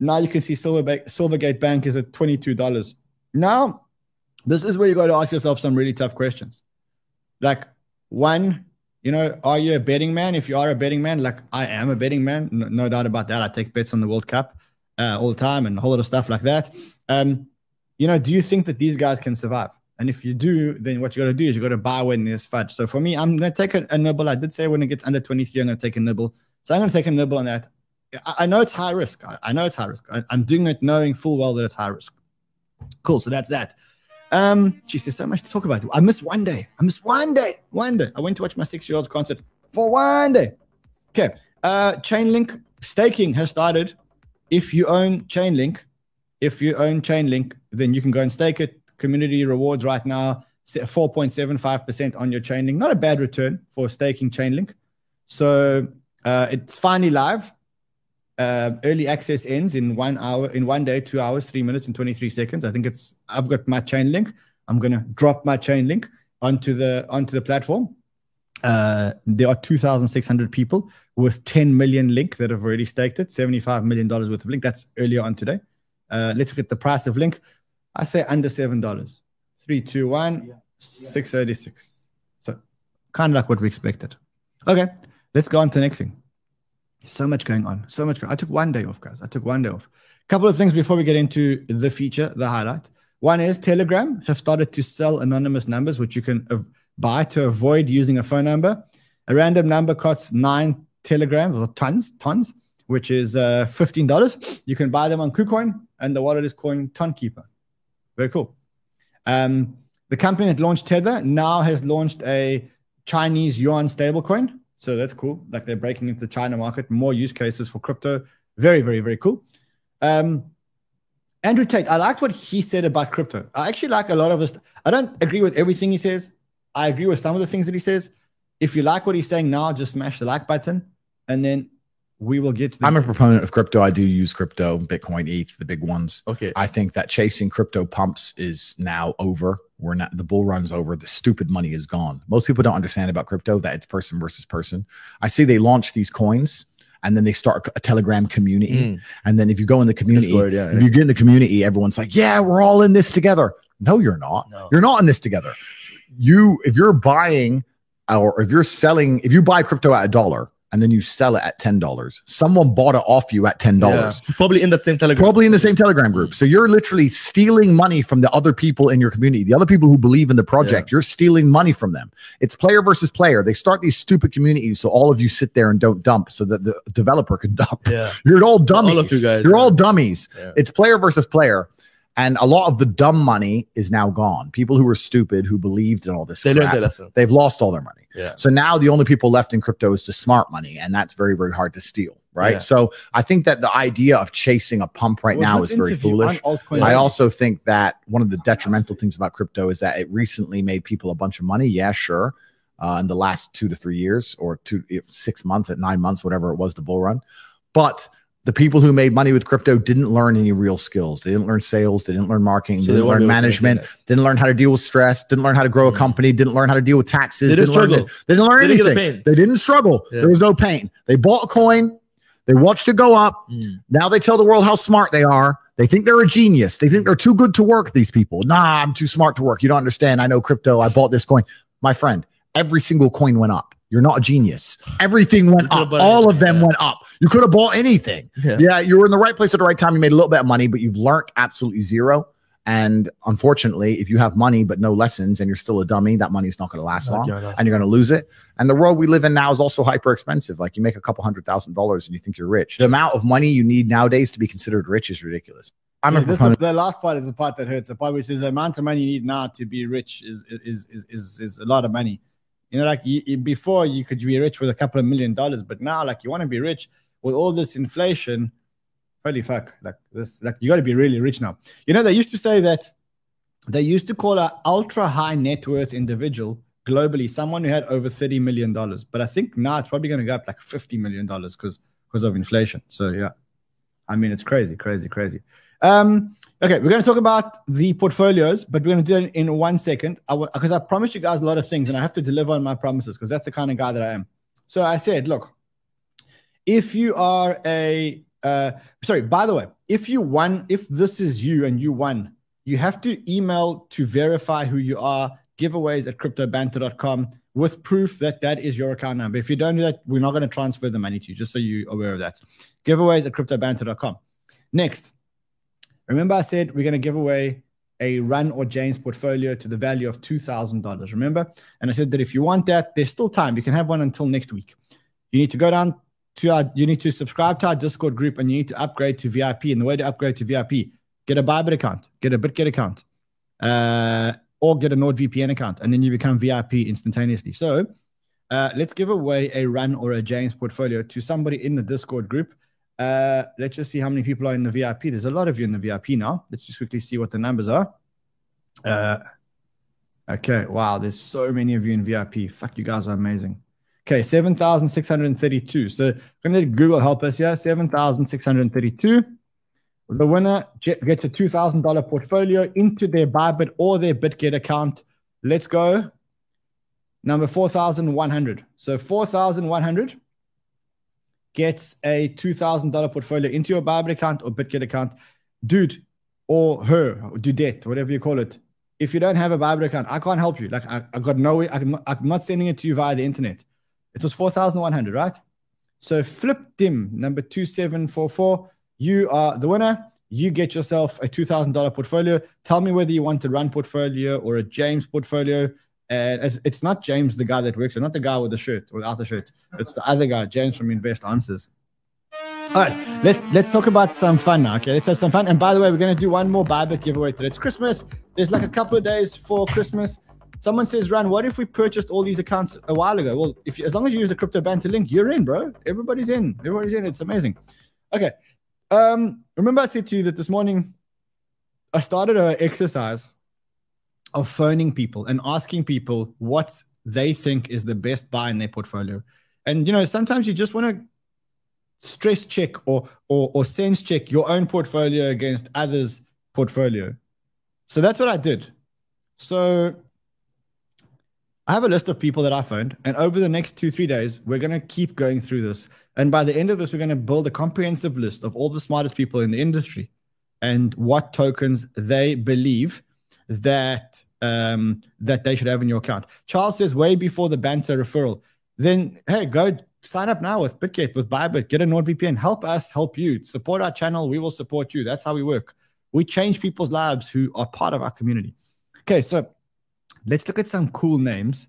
A: Now you can see Silvergate, Bank is at twenty-two dollars. Now, this is where you got to ask yourself some really tough questions. Like one, you know, are you a betting man? If you are a betting man, like I am a betting man, no, no doubt about that. I take bets on the World Cup uh, all the time and a whole lot of stuff like that. Um, you know, do you think that these guys can survive? And if you do, then what you got to do is you got to buy when there's fudge. So for me, I'm going to take a, a, nibble. I did say when it gets under 23, I'm going to take a nibble. So I'm going to take a nibble on that. I, know it's high risk. I, know it's high risk. I, I'm doing it knowing full well that it's high risk. Cool. So that's that. Um, geez, there's so much to talk about. I missed one day. I missed one day. One day. I went to watch my six-year-old's concert for one day. Okay. Uh, Chainlink staking has started. If you own Chainlink, if you own Chainlink, then you can go and stake it. Community rewards right now 4.75% on your Chainlink. Not a bad return for staking Chainlink. So uh, it's finally live uh, early access ends in one hour, in one day, two hours, three minutes, and 23 seconds. I think it's, I've got my Chainlink. I'm going to drop my Chainlink onto the, onto the platform. Uh, there are 2,600 people with 10 million link that have already staked it, $75 million worth of link. That's earlier on today. Uh, let's look at the price of link. I say under $7. Three, two, one, yeah. 686. So kind of like what we expected. Okay, let's go on to the next thing. So much going on. So much. I took one day off, guys. I took one day off. A couple of things before we get into the feature, the highlight. One is Telegram have started to sell anonymous numbers, which you can buy to avoid using a phone number. A random number costs nine telegrams or tons, tons, which is uh, $15. You can buy them on KuCoin, and the wallet is coin Tonkeeper. Very cool. Um, the company that launched Tether now has launched a Chinese yuan stablecoin. So that's cool. Like they're breaking into the China market, more use cases for crypto. Very, very, very cool. Um, Andrew Tate, I liked what he said about crypto. I actually like a lot of this. I don't agree with everything he says. I agree with some of the things that he says. If you like what he's saying now, just smash the like button and then we will get to
F: the- I'm a proponent of crypto. I do use crypto, Bitcoin, ETH, the big ones.
G: Okay.
F: I think that chasing crypto pumps is now over. We're not the bull run's over. The stupid money is gone. Most people don't understand about crypto that it's person versus person. I see they launch these coins and then they start a telegram community mm. and then if you go in the community Discord, yeah, if you get in the community everyone's like yeah we're all in this together no you're not no. you're not in this together you if you're buying or if you're selling if you buy crypto at a dollar and then you sell it at ten dollars. Someone bought it off you at ten dollars.
G: Yeah. Probably in that same telegram.
F: Probably in the same telegram group. So you're literally stealing money from the other people in your community, the other people who believe in the project. Yeah. You're stealing money from them. It's player versus player. They start these stupid communities so all of you sit there and don't dump so that the developer can dump.
G: Yeah.
F: You're all dummies. All of you guys. You're all dummies. It's player versus player. And a lot of the dumb money is now gone. People who were stupid, who believed in all this,
G: they crap, learned their lesson.
F: They've lost all their money.
G: Yeah.
F: So now the only people left in crypto is the smart money, and that's very, very hard to steal. Right. Yeah. So I think that the idea of chasing a pump right well, now is very foolish. I also think that one of the detrimental things about crypto is that it recently made people a bunch of money. Yeah, sure. Uh, in the last two to three years, or two, six months, at nine months, whatever it was, the bull run. But the people who made money with crypto didn't learn any real skills. They didn't learn sales. They didn't learn marketing. So didn't learn management. Didn't learn how to deal with stress. Didn't learn how to grow a mm. company. Didn't learn how to deal with taxes.
G: They didn't,
F: didn't
G: struggle.
F: Learn, they didn't learn they anything. Didn't they didn't struggle. Yeah. There was no pain. They bought a coin. They watched it go up. Mm. Now they tell the world how smart they are. They think they're a genius. They think they're too good to work. These people. Nah, I'm too smart to work. You don't understand. I know crypto. I bought this coin. My friend, every single coin went up. You're not a genius. Everything went up. All of them yeah. went up. You could have bought anything. Yeah. yeah, you were in the right place at the right time. You made a little bit of money, but you've learned absolutely zero. And unfortunately, if you have money but no lessons and you're still a dummy, that money is not going to last long and you're going to lose it. And the world we live in now is also hyper expensive. Like you make a couple hundred thousand dollars and you think you're rich. The amount of money you need nowadays to be considered rich is ridiculous.
A: I'm this is, the last part is the part that hurts. The part which is the amount of money you need now to be rich is is is is, is a lot of money. You know, like you, before you could be rich with a couple of million dollars, but now like you want to be rich with all this inflation. Holy fuck! Like this, like you got to be really rich now. You know, they used to say that they used to call an ultra high net worth individual globally someone who had over thirty million dollars. But I think now it's probably going to go up like fifty million dollars because because of inflation. So yeah, I mean it's crazy, crazy, crazy. Um, Okay, we're going to talk about the portfolios, but we're going to do it in one second because I, I promised you guys a lot of things and I have to deliver on my promises because that's the kind of guy that I am. So I said, look, if you are a, uh, sorry, by the way, if you won, if this is you and you won, you have to email to verify who you are, giveaways at cryptobanter.com with proof that that is your account number. If you don't do that, we're not going to transfer the money to you, just so you're aware of that. Giveaways at cryptobanter.com. Next, Remember, I said we're going to give away a Ran or James portfolio to the value of $2,000. Remember? And I said that if you want that, there's still time. You can have one until next week. You need to go down to our, you need to subscribe to our Discord group and you need to upgrade to VIP. And the way to upgrade to VIP, get a Bybit account, get a BitGet account, uh, or get a NordVPN account. And then you become VIP instantaneously. So uh, let's give away a Ran or a James portfolio to somebody in the Discord group. Uh, let's just see how many people are in the VIP. There's a lot of you in the VIP now. Let's just quickly see what the numbers are. Uh, okay, wow, there's so many of you in VIP. Fuck, you guys are amazing. Okay, 7,632. So I'm going to let Google help us here. 7,632. The winner gets a $2,000 portfolio into their Bybit or their BitGet account. Let's go. Number 4,100. So 4,100 gets a $2,000 portfolio into your Bybit account or BitGet account, dude or her, or dudette, whatever you call it. If you don't have a Bybit account, I can't help you. Like, I, I got no way, I, I'm not sending it to you via the internet. It was 4,100, right? So Flip Dim, number 2744, you are the winner. You get yourself a $2,000 portfolio. Tell me whether you want a Ran portfolio or a James portfolio. And it's, it's not James, the guy that works, or not the guy with the shirt or without the shirt. It's the other guy, James from Invest Answers. All right, let's let's talk about some fun now. Okay, let's have some fun. And by the way, we're gonna do one more Bybit giveaway today. It's Christmas. There's like a couple of days for Christmas. Someone says, "Ran, what if we purchased all these accounts a while ago?" Well, if you, as long as you use the crypto banter link, you're in, bro. Everybody's in. Everybody's in. It's amazing. Okay. Um, remember I said to you that this morning I started an exercise of phoning people and asking people what they think is the best buy in their portfolio. And you know, sometimes you just want to stress check or or or sense check your own portfolio against others' portfolio. So that's what I did. So I have a list of people that I phoned, and over the next two, three days, we're going to keep going through this. And by the end of this, we're going to build a comprehensive list of all the smartest people in the industry and what tokens they believe that um, that they should have in your account. Charles says way before the banter referral. Then hey, go sign up now with Bitget, with Bybit, get a NordVPN. Help us help you. Support our channel. We will support you. That's how we work. We change people's lives who are part of our community. Okay, so let's look at some cool names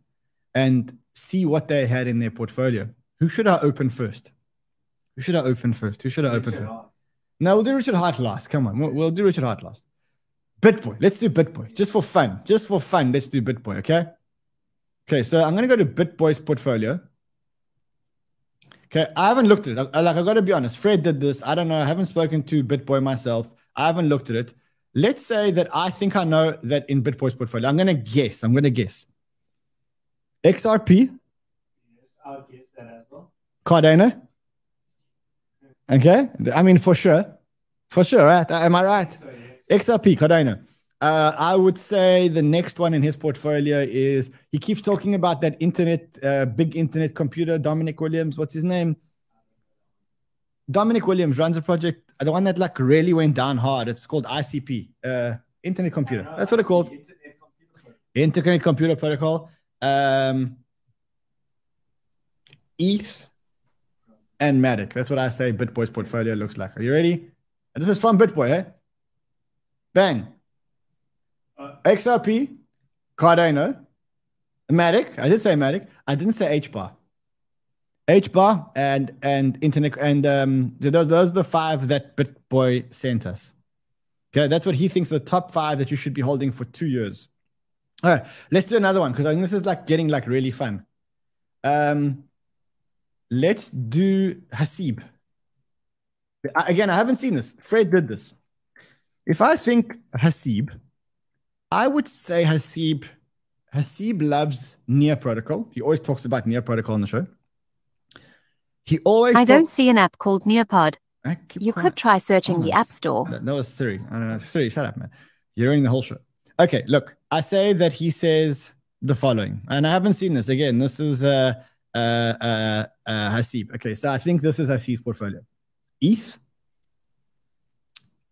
A: and see what they had in their portfolio. Who should I open first? Who should I open first? Who should I open first? No, we'll do Richard Heart last. Come on, we'll, we'll do Richard Heart last. BitBoy. Let's do BitBoy just for fun. Just for fun, let's do BitBoy. Okay. Okay, so I'm gonna go to BitBoy's portfolio. Okay, I haven't looked at it. I, like I got to be honest. Fred did this. I don't know. I haven't spoken to BitBoy myself. I haven't looked at it. Let's say that I think I know that in BitBoy's portfolio. I'm gonna guess. I'm gonna guess. XRP. Yes, I'll guess that as well. Cardano. Okay, I mean for sure, for sure, right? Am I right? So. XRP, Cardano. Uh, I would say the next one in his portfolio is he keeps talking about that internet, uh, big internet computer, Dominic Williams. What's his name? Dominic Williams runs a project, the one that like really went down hard. It's called ICP, uh, Internet Computer. That's what it's called. Internet Computer Protocol. Um, ETH and Matic. That's what I say BitBoy's portfolio looks like. Are you ready? And this is from BitBoy, eh? Bang. Uh, XRP, Cardano, Matic. I did say Matic. I didn't say HBAR. HBAR and and internet and um those those are the five that BitBoy sent us. Okay, that's what he thinks the top five that you should be holding for two years. All right, let's do another one because I think this is like getting like really fun. Um, let's do Haseeb. Again, I haven't seen this. Fred did this. If I think Haseeb, I would say Haseeb. Haseeb loves Near Protocol. He always talks about Near Protocol on the show. He always.
G: I talk- don't see an app called Nearpod. You quiet. could try searching oh, the App Store.
A: That, that was Siri. I don't know. Siri, shut up, man. You're in the whole show. Okay, look. I say that he says the following, and I haven't seen this again. This is uh, uh, uh, uh, Haseeb. Okay, so I think this is Haseeb's portfolio. ETH,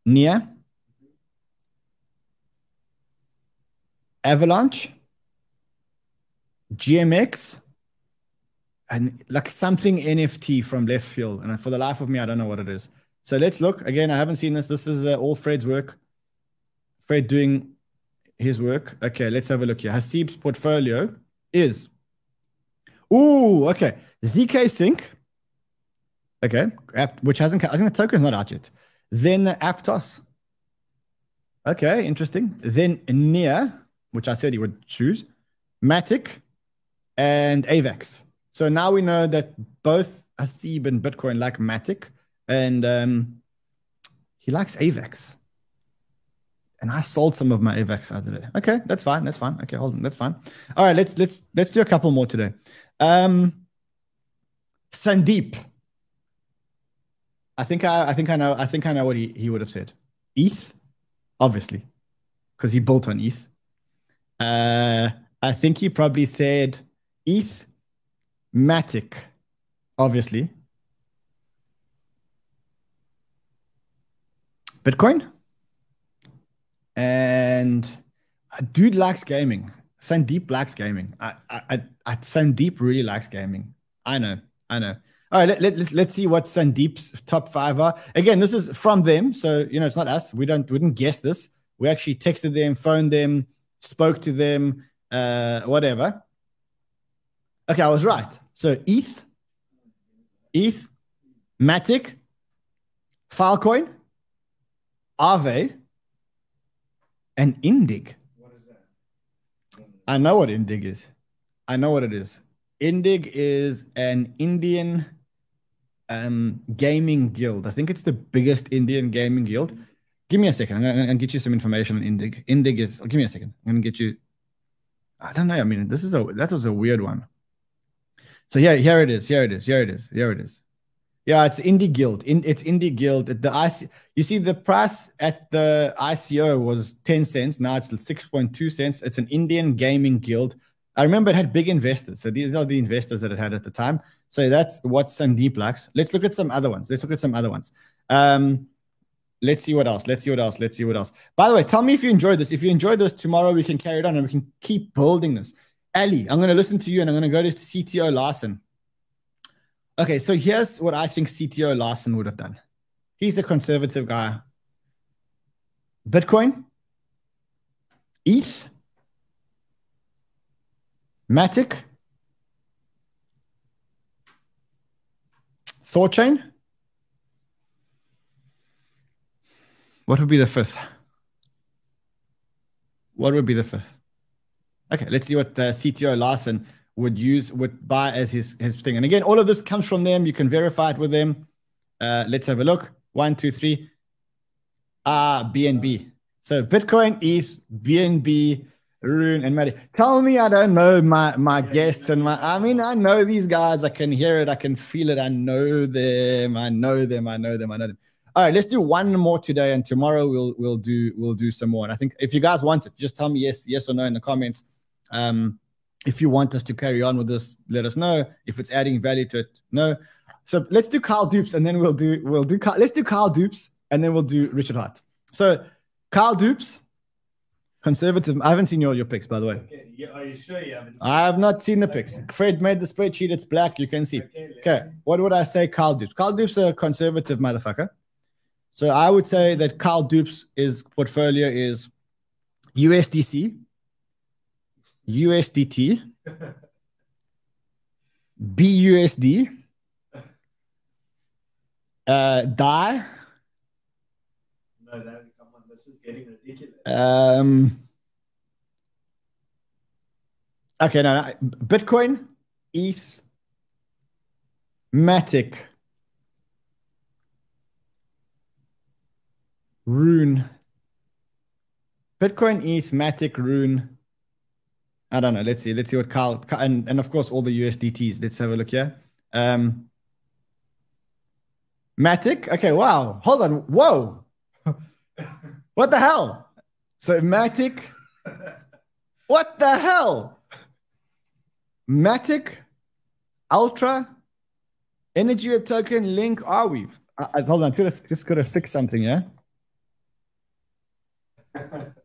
A: Near, Avalanche, GMX, and like something NFT from left field. And for the life of me, I don't know what it is. So let's look again. I haven't seen this. This is uh, all Fred's work. Fred doing his work. Okay, let's have a look here. Haseeb's portfolio is. Ooh, okay. ZK Sync. Okay, which hasn't. I think the token is not out yet. Then Aptos. Okay, interesting. Then Near, which I said he would choose. Matic and Avax. So now we know that both Haseeb and Bitcoin like Matic, and um, he likes Avax. And I sold some of my Avax the other day. Okay, that's fine. That's fine. Okay, hold on. That's fine. All right, let's let's let's do a couple more today. Um, Sandeep. I think I I think I know I think I know what he, he would have said. ETH, obviously, because he built on ETH. Uh, I think he probably said ETH Matic, obviously. Bitcoin. And dude likes gaming. Sandeep likes gaming. I, I, I, Sandeep really likes gaming. I know, I know. All right, let, let, let's let's see what Sandeep's top five are. Again, this is from them, so you know it's not us. We don't we didn't guess this. We actually texted them, phoned them, spoke to them, uh, whatever. Okay, I was right. So ETH, ETH, Matic, Filecoin, Aave, and Indig. What is that? I know what Indig is. I know what it is. Indig is an Indian um, gaming guild. I think it's the biggest Indian gaming guild. Give me a second. I'm going to get you some information on Indig. Indig is, give me a second. I'm going to get you, I don't know. I mean, this is a, that was a weird one. So yeah, here it is. Here it is. Here it is. Here it is. Yeah, it's Indie Guild. In, it's Indie Guild. The IC, you see, the price at the ICO was 10 cents. Now it's 6.2 cents. It's an Indian gaming guild. I remember it had big investors. So these are the investors that it had at the time. So that's what Sandeep likes. Let's look at some other ones. Let's look at some other ones. Um, let's see what else. Let's see what else. Let's see what else. By the way, tell me if you enjoyed this. If you enjoyed this, tomorrow we can carry it on and we can keep building this. Ali, I'm going to listen to you and I'm going to go to CTO Larsson. Okay, so here's what I think CTO Larsson would have done. He's a conservative guy. Bitcoin, ETH, Matic, Thorchain. What would be the fifth? What would be the fifth? Okay, let's see what uh, CTO Larsson would use would buy as his his thing. And again, all of this comes from them. You can verify it with them. Uh, let's have a look. One, two, three. Ah, BNB. So Bitcoin, ETH, BNB, Rune, and Matic. Tell me I don't know my my guests and my. I mean, I know these guys. I can hear it. I can feel it. I know them. I know them. I know them. I know them. All right, let's do one more today, and tomorrow we'll we'll do we'll do some more. And I think if you guys want it, just tell me yes yes or no in the comments. Um, if you want us to carry on with this, let us know. If it's adding value to it, no. So let's do Carl Doops, and then we'll do we'll do let's do Carl Doops, and then we'll do Richard Heart. So Carl Doops, conservative. I haven't seen your your picks, by the way.
H: Okay. Yeah, are you sure you haven't?
A: I have not seen the picks. Okay. Fred made the spreadsheet. It's black. You can see. Okay. okay. What would I say? Carl Doops. Carl Doops a conservative motherfucker. So I would say that Carl Doops' is portfolio is USDC, USDT, BUSD, uh, DAI.
H: No, that, come on, this is getting ridiculous.
A: Um, okay, no, no, Bitcoin, ETH, Matic, Rune, Bitcoin, ETH, Matic, Rune, I don't know. Let's see. Let's see what Carl and and of course all the USDTs. Let's have a look here. Um, Matic. Okay. Wow. Hold on. Whoa. what the hell? So Matic. What the hell? Matic, Ultra, Energy Web Token, Link, Arweave. Uh, hold on. Just got to fix something. Yeah.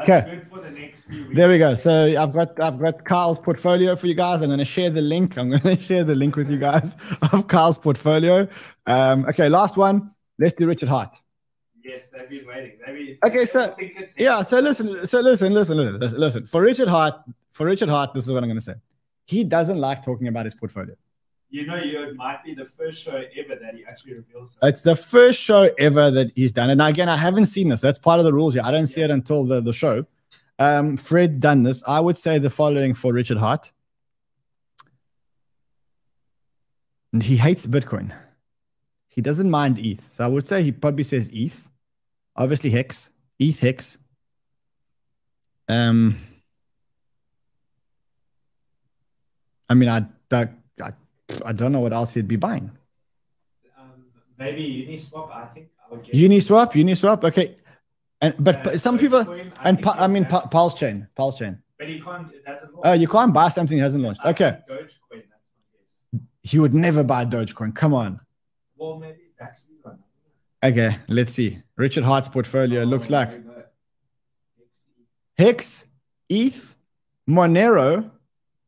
A: okay. There we go. So I've got I've got Carl's portfolio for you guys. I'm going to share the link. I'm going to share the link with you guys of Carl's portfolio. Um, okay, last one. Let's do Richard Heart.
H: Yes, they've been waiting. They've been,
A: okay, so yeah, so listen, so listen, listen, listen, listen. For Richard Heart, for Richard Heart, this is what I'm going to say. He doesn't like talking about his portfolio.
H: You know, you it might be the first show ever that he actually reveals. Something.
A: It's the first show ever that he's done, and again, I haven't seen this. That's part of the rules here. I don't yeah. see it until the the show. Um, Fred done this. I would say the following for Richard Heart. And he hates Bitcoin. He doesn't mind ETH. So I would say he probably says ETH. Obviously Hex. ETH Hex. Um I mean I, I I don't know what else he'd be buying.
H: Um, maybe Uniswap. I think I would.
A: Uniswap. Uniswap. Okay. And but uh, some people Coin, I and I mean pa- Pulse Chain. Pulse Chain.
H: But you can't. It hasn't
A: launched. Oh, you can't buy something that hasn't launched. Okay. Dogecoin. He would never buy Dogecoin. Come on.
H: Well, maybe Baxi.
A: Okay, let's see. Richard Heart's portfolio oh, looks like Hex, ETH, Monero,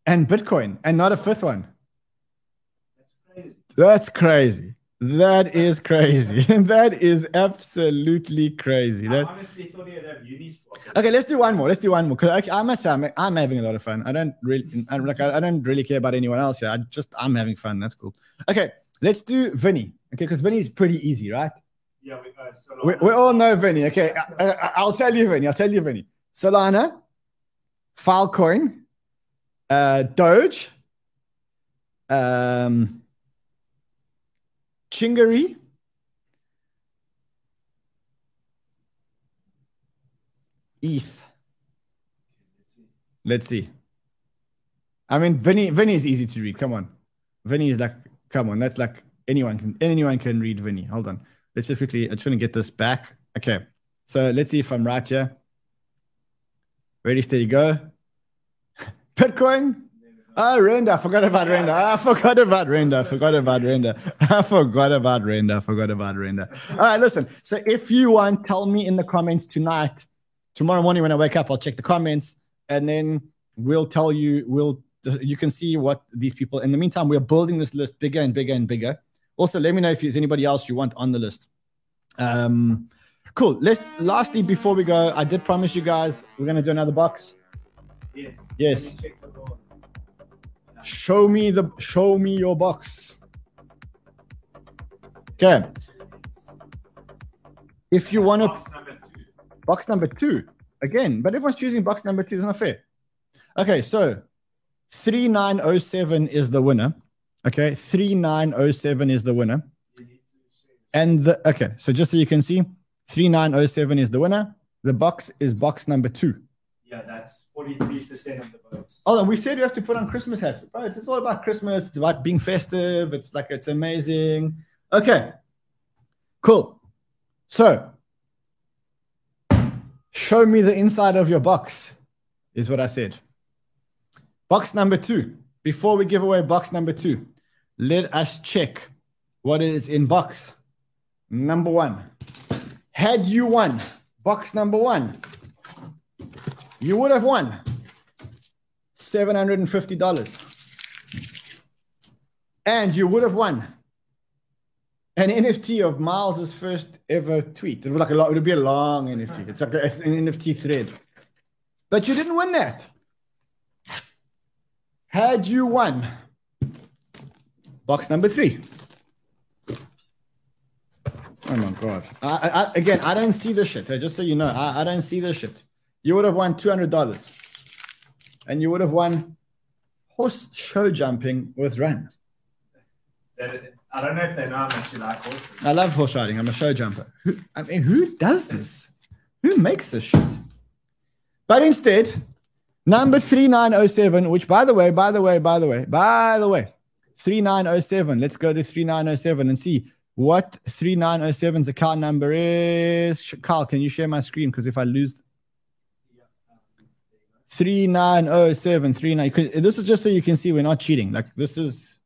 A: and Bitcoin, and not a fifth one. That's crazy. That is crazy. that is absolutely crazy. That... I honestly thought he'd have Uniswap. Okay, let's do one more. Let's do one more. Cause I, I must say, I'm, I'm, having a lot of fun. I don't really, I'm like, I, I, don't really care about anyone else here. I just, I'm having fun. That's cool. Okay, let's do Vinny. Okay, because Vinny is pretty easy, right?
H: Yeah, we, uh,
A: we, we, all know Vinny. Okay, I, will tell you Vinny. I'll tell you Vinny. Solana, Filecoin, uh, Doge, um, Chingari. ETH. Let's see. I mean, Vinny, Vinny is easy to read. Come on. Vinny is like, come on. That's like anyone can anyone can read Vinny. Hold on. Let's just quickly. I just want to get this back. Okay. So let's see if I'm right here. Ready, steady, go. Bitcoin. Ah, oh, Renda. I forgot about Renda. Ah, I forgot about Renda. I forgot about Renda. I ah, forgot about Renda. I forgot about Renda. All right, listen. So if you want, tell me in the comments tonight. Tomorrow morning when I wake up, I'll check the comments and then we'll tell you, we'll you can see what these people in the meantime, we're building this list bigger and bigger and bigger. Also, let me know if there's anybody else you want on the list. Um cool. Let's lastly before we go, I did promise you guys we're gonna do another box.
H: Yes.
A: Yes. Show me the show me your box. Okay. If you want to box number two. Box number two. Again, but everyone's choosing box number two, is not fair. Okay, so 3907 is the winner. Okay, 3907 is the winner. And the okay, so just so you can see, 3907 is the winner. The box is box number two.
H: Yeah, that's 43% of the votes.
A: Oh, and we said you have to put on Christmas hats. Bro, it's, it's all about Christmas. It's about being festive. It's like, it's amazing. Okay. Cool. So, show me the inside of your box, is what I said. Box number two. Before we give away box number two, let us check what is in box number one. Had you won box number one, you would have won $750. And you would have won an NFT of Miles's first ever tweet. It was like a lot, it would be a long NFT. It's like a, an NFT thread. But you didn't win that. Had you won box number three. Oh my god! I, I, again, I don't see the shit. Just so you know, I, I don't see the shit you would have won $200 and you would have won horse show jumping with Ran.
H: I don't know if they know much you like horses. I
A: love horse riding. I'm a show jumper. Who, I mean, who does this? Who makes this shit? But instead, number 3907, which by the way, by the way, by the way, by the way, 3907. Let's go to 3907 and see what 3907's account number is. Carl, can you share my screen? Because if I lose 390739. This is just so you can see we're not cheating. Like this is,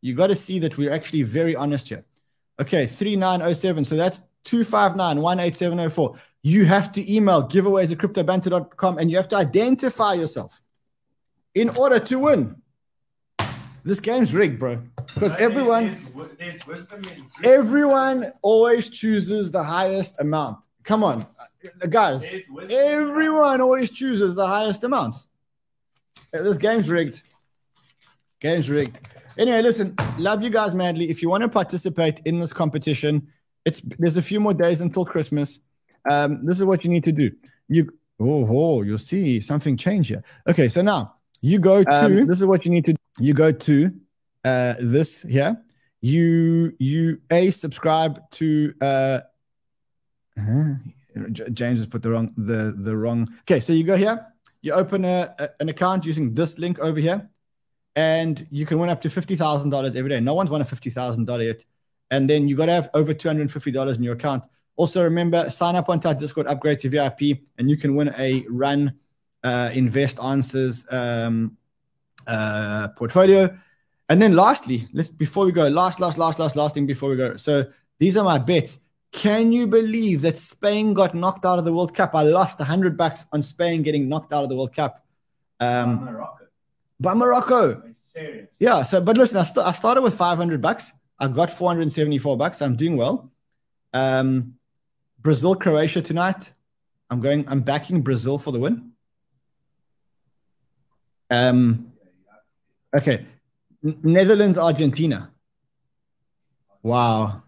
A: you got to see that we're actually very honest here. Okay, 3907. So that's 259 You have to email giveaways at cryptobanter.com and you have to identify yourself in order to win. This game's rigged, bro. Because everyone, everyone always chooses the highest amount. Come on, uh, guys. Everyone always chooses the highest amounts. Uh, this game's rigged. Game's rigged. Anyway, listen, love you guys madly. If you want to participate in this competition, it's there's a few more days until Christmas. Um, this is what you need to do. You oh, oh you'll see something change here. Okay, so now you go to um, this is what you need to do. You go to uh, this here. You you a subscribe to uh, James has put the wrong the the wrong. Okay, so you go here, you open a, a an account using this link over here, and you can win up to fifty thousand dollars every day. No one's won a fifty thousand dollar yet, and then you got to have over two hundred and fifty dollars in your account. Also, remember sign up onto our Discord, upgrade to VIP, and you can win a Ran uh, invest answers um, uh, portfolio. And then lastly, let's before we go, last, last, last, last, last thing before we go. So these are my bets Can you believe that Spain got knocked out of the World Cup? I lost 100 bucks on Spain getting knocked out of the World Cup. Um, by Morocco. By Morocco. Serious. Yeah. So, but listen, I, st- I started with 500 bucks. I got 474 bucks. I'm doing well. Um, Brazil, Croatia tonight. I'm going. I'm backing Brazil for the win. Um. Okay. N- Netherlands, Argentina. Wow.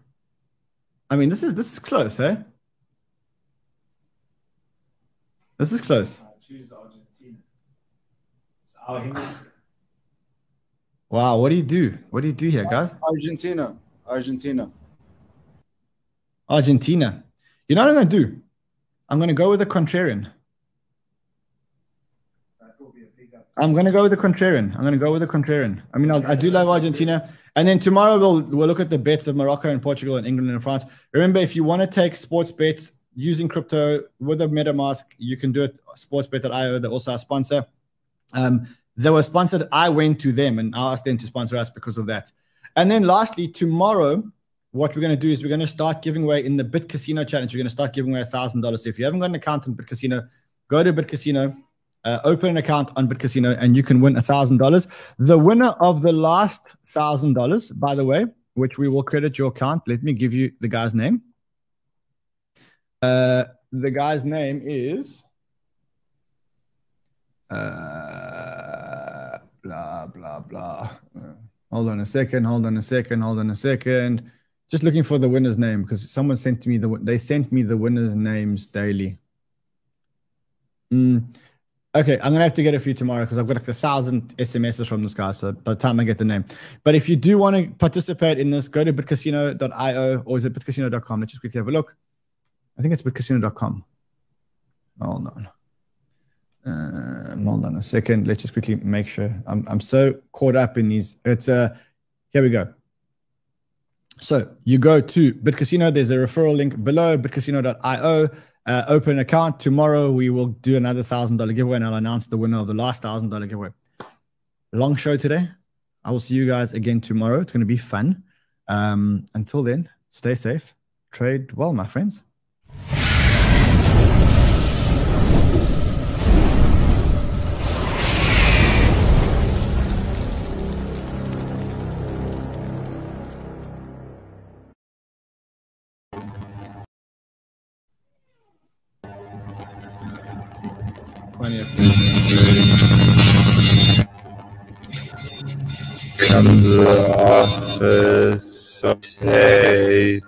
A: I mean, this is this is close, eh? This is close. choose Argentina. It's our hemisphere. Wow, what do you do? What do you do here, guys?
E: Argentina. Argentina.
A: Argentina. You know what I'm going to do? I'm going to go with the contrarian. I'm going to go with the contrarian. I'm going to go with the contrarian. I mean, I'll, I do love Argentina. And then tomorrow we'll we'll look at the bets of Morocco and Portugal and England and France. Remember, if you want to take sports bets using crypto with a MetaMask, you can do it. Sportsbet.io, they're also a sponsor. Um, they were sponsored. I went to them and I asked them to sponsor us because of that. And then lastly, tomorrow, what we're going to do is we're going to start giving away in the Bit Casino challenge. We're going to start giving away a thousand dollars. So if you haven't got an account in Bit Casino, go to Bit Casino uh, open an account on BitCasino and you can win a thousand dollars. The winner of the last thousand dollars, by the way, which we will credit your account. Let me give you the guy's name. Uh, the guy's name is uh, blah blah blah. Uh, hold on a second. Hold on a second. Hold on a second. Just looking for the winner's name because someone sent me the they sent me the winners' names daily. Mm. Okay, I'm gonna have to get a few tomorrow because I've got like a thousand SMSs from this guy. So by the time I get the name, but if you do want to participate in this, go to bitcasino.io or is it bitcasino.com? Let's just quickly have a look. I think it's bitcasino.com. Hold on. Um, hold on a second. Let's just quickly make sure. I'm I'm so caught up in these. It's uh here we go. So you go to BitCasino. There's a referral link below bitcasino.io uh, open account. Tomorrow we will do another thousand dollar giveaway, and I'll announce the winner of the last thousand dollar giveaway. Long show today. I will see you guys again tomorrow. It's going to be fun. Um, until then, stay safe, trade well, my friends. Plenty of
I: Come to the office. Okay.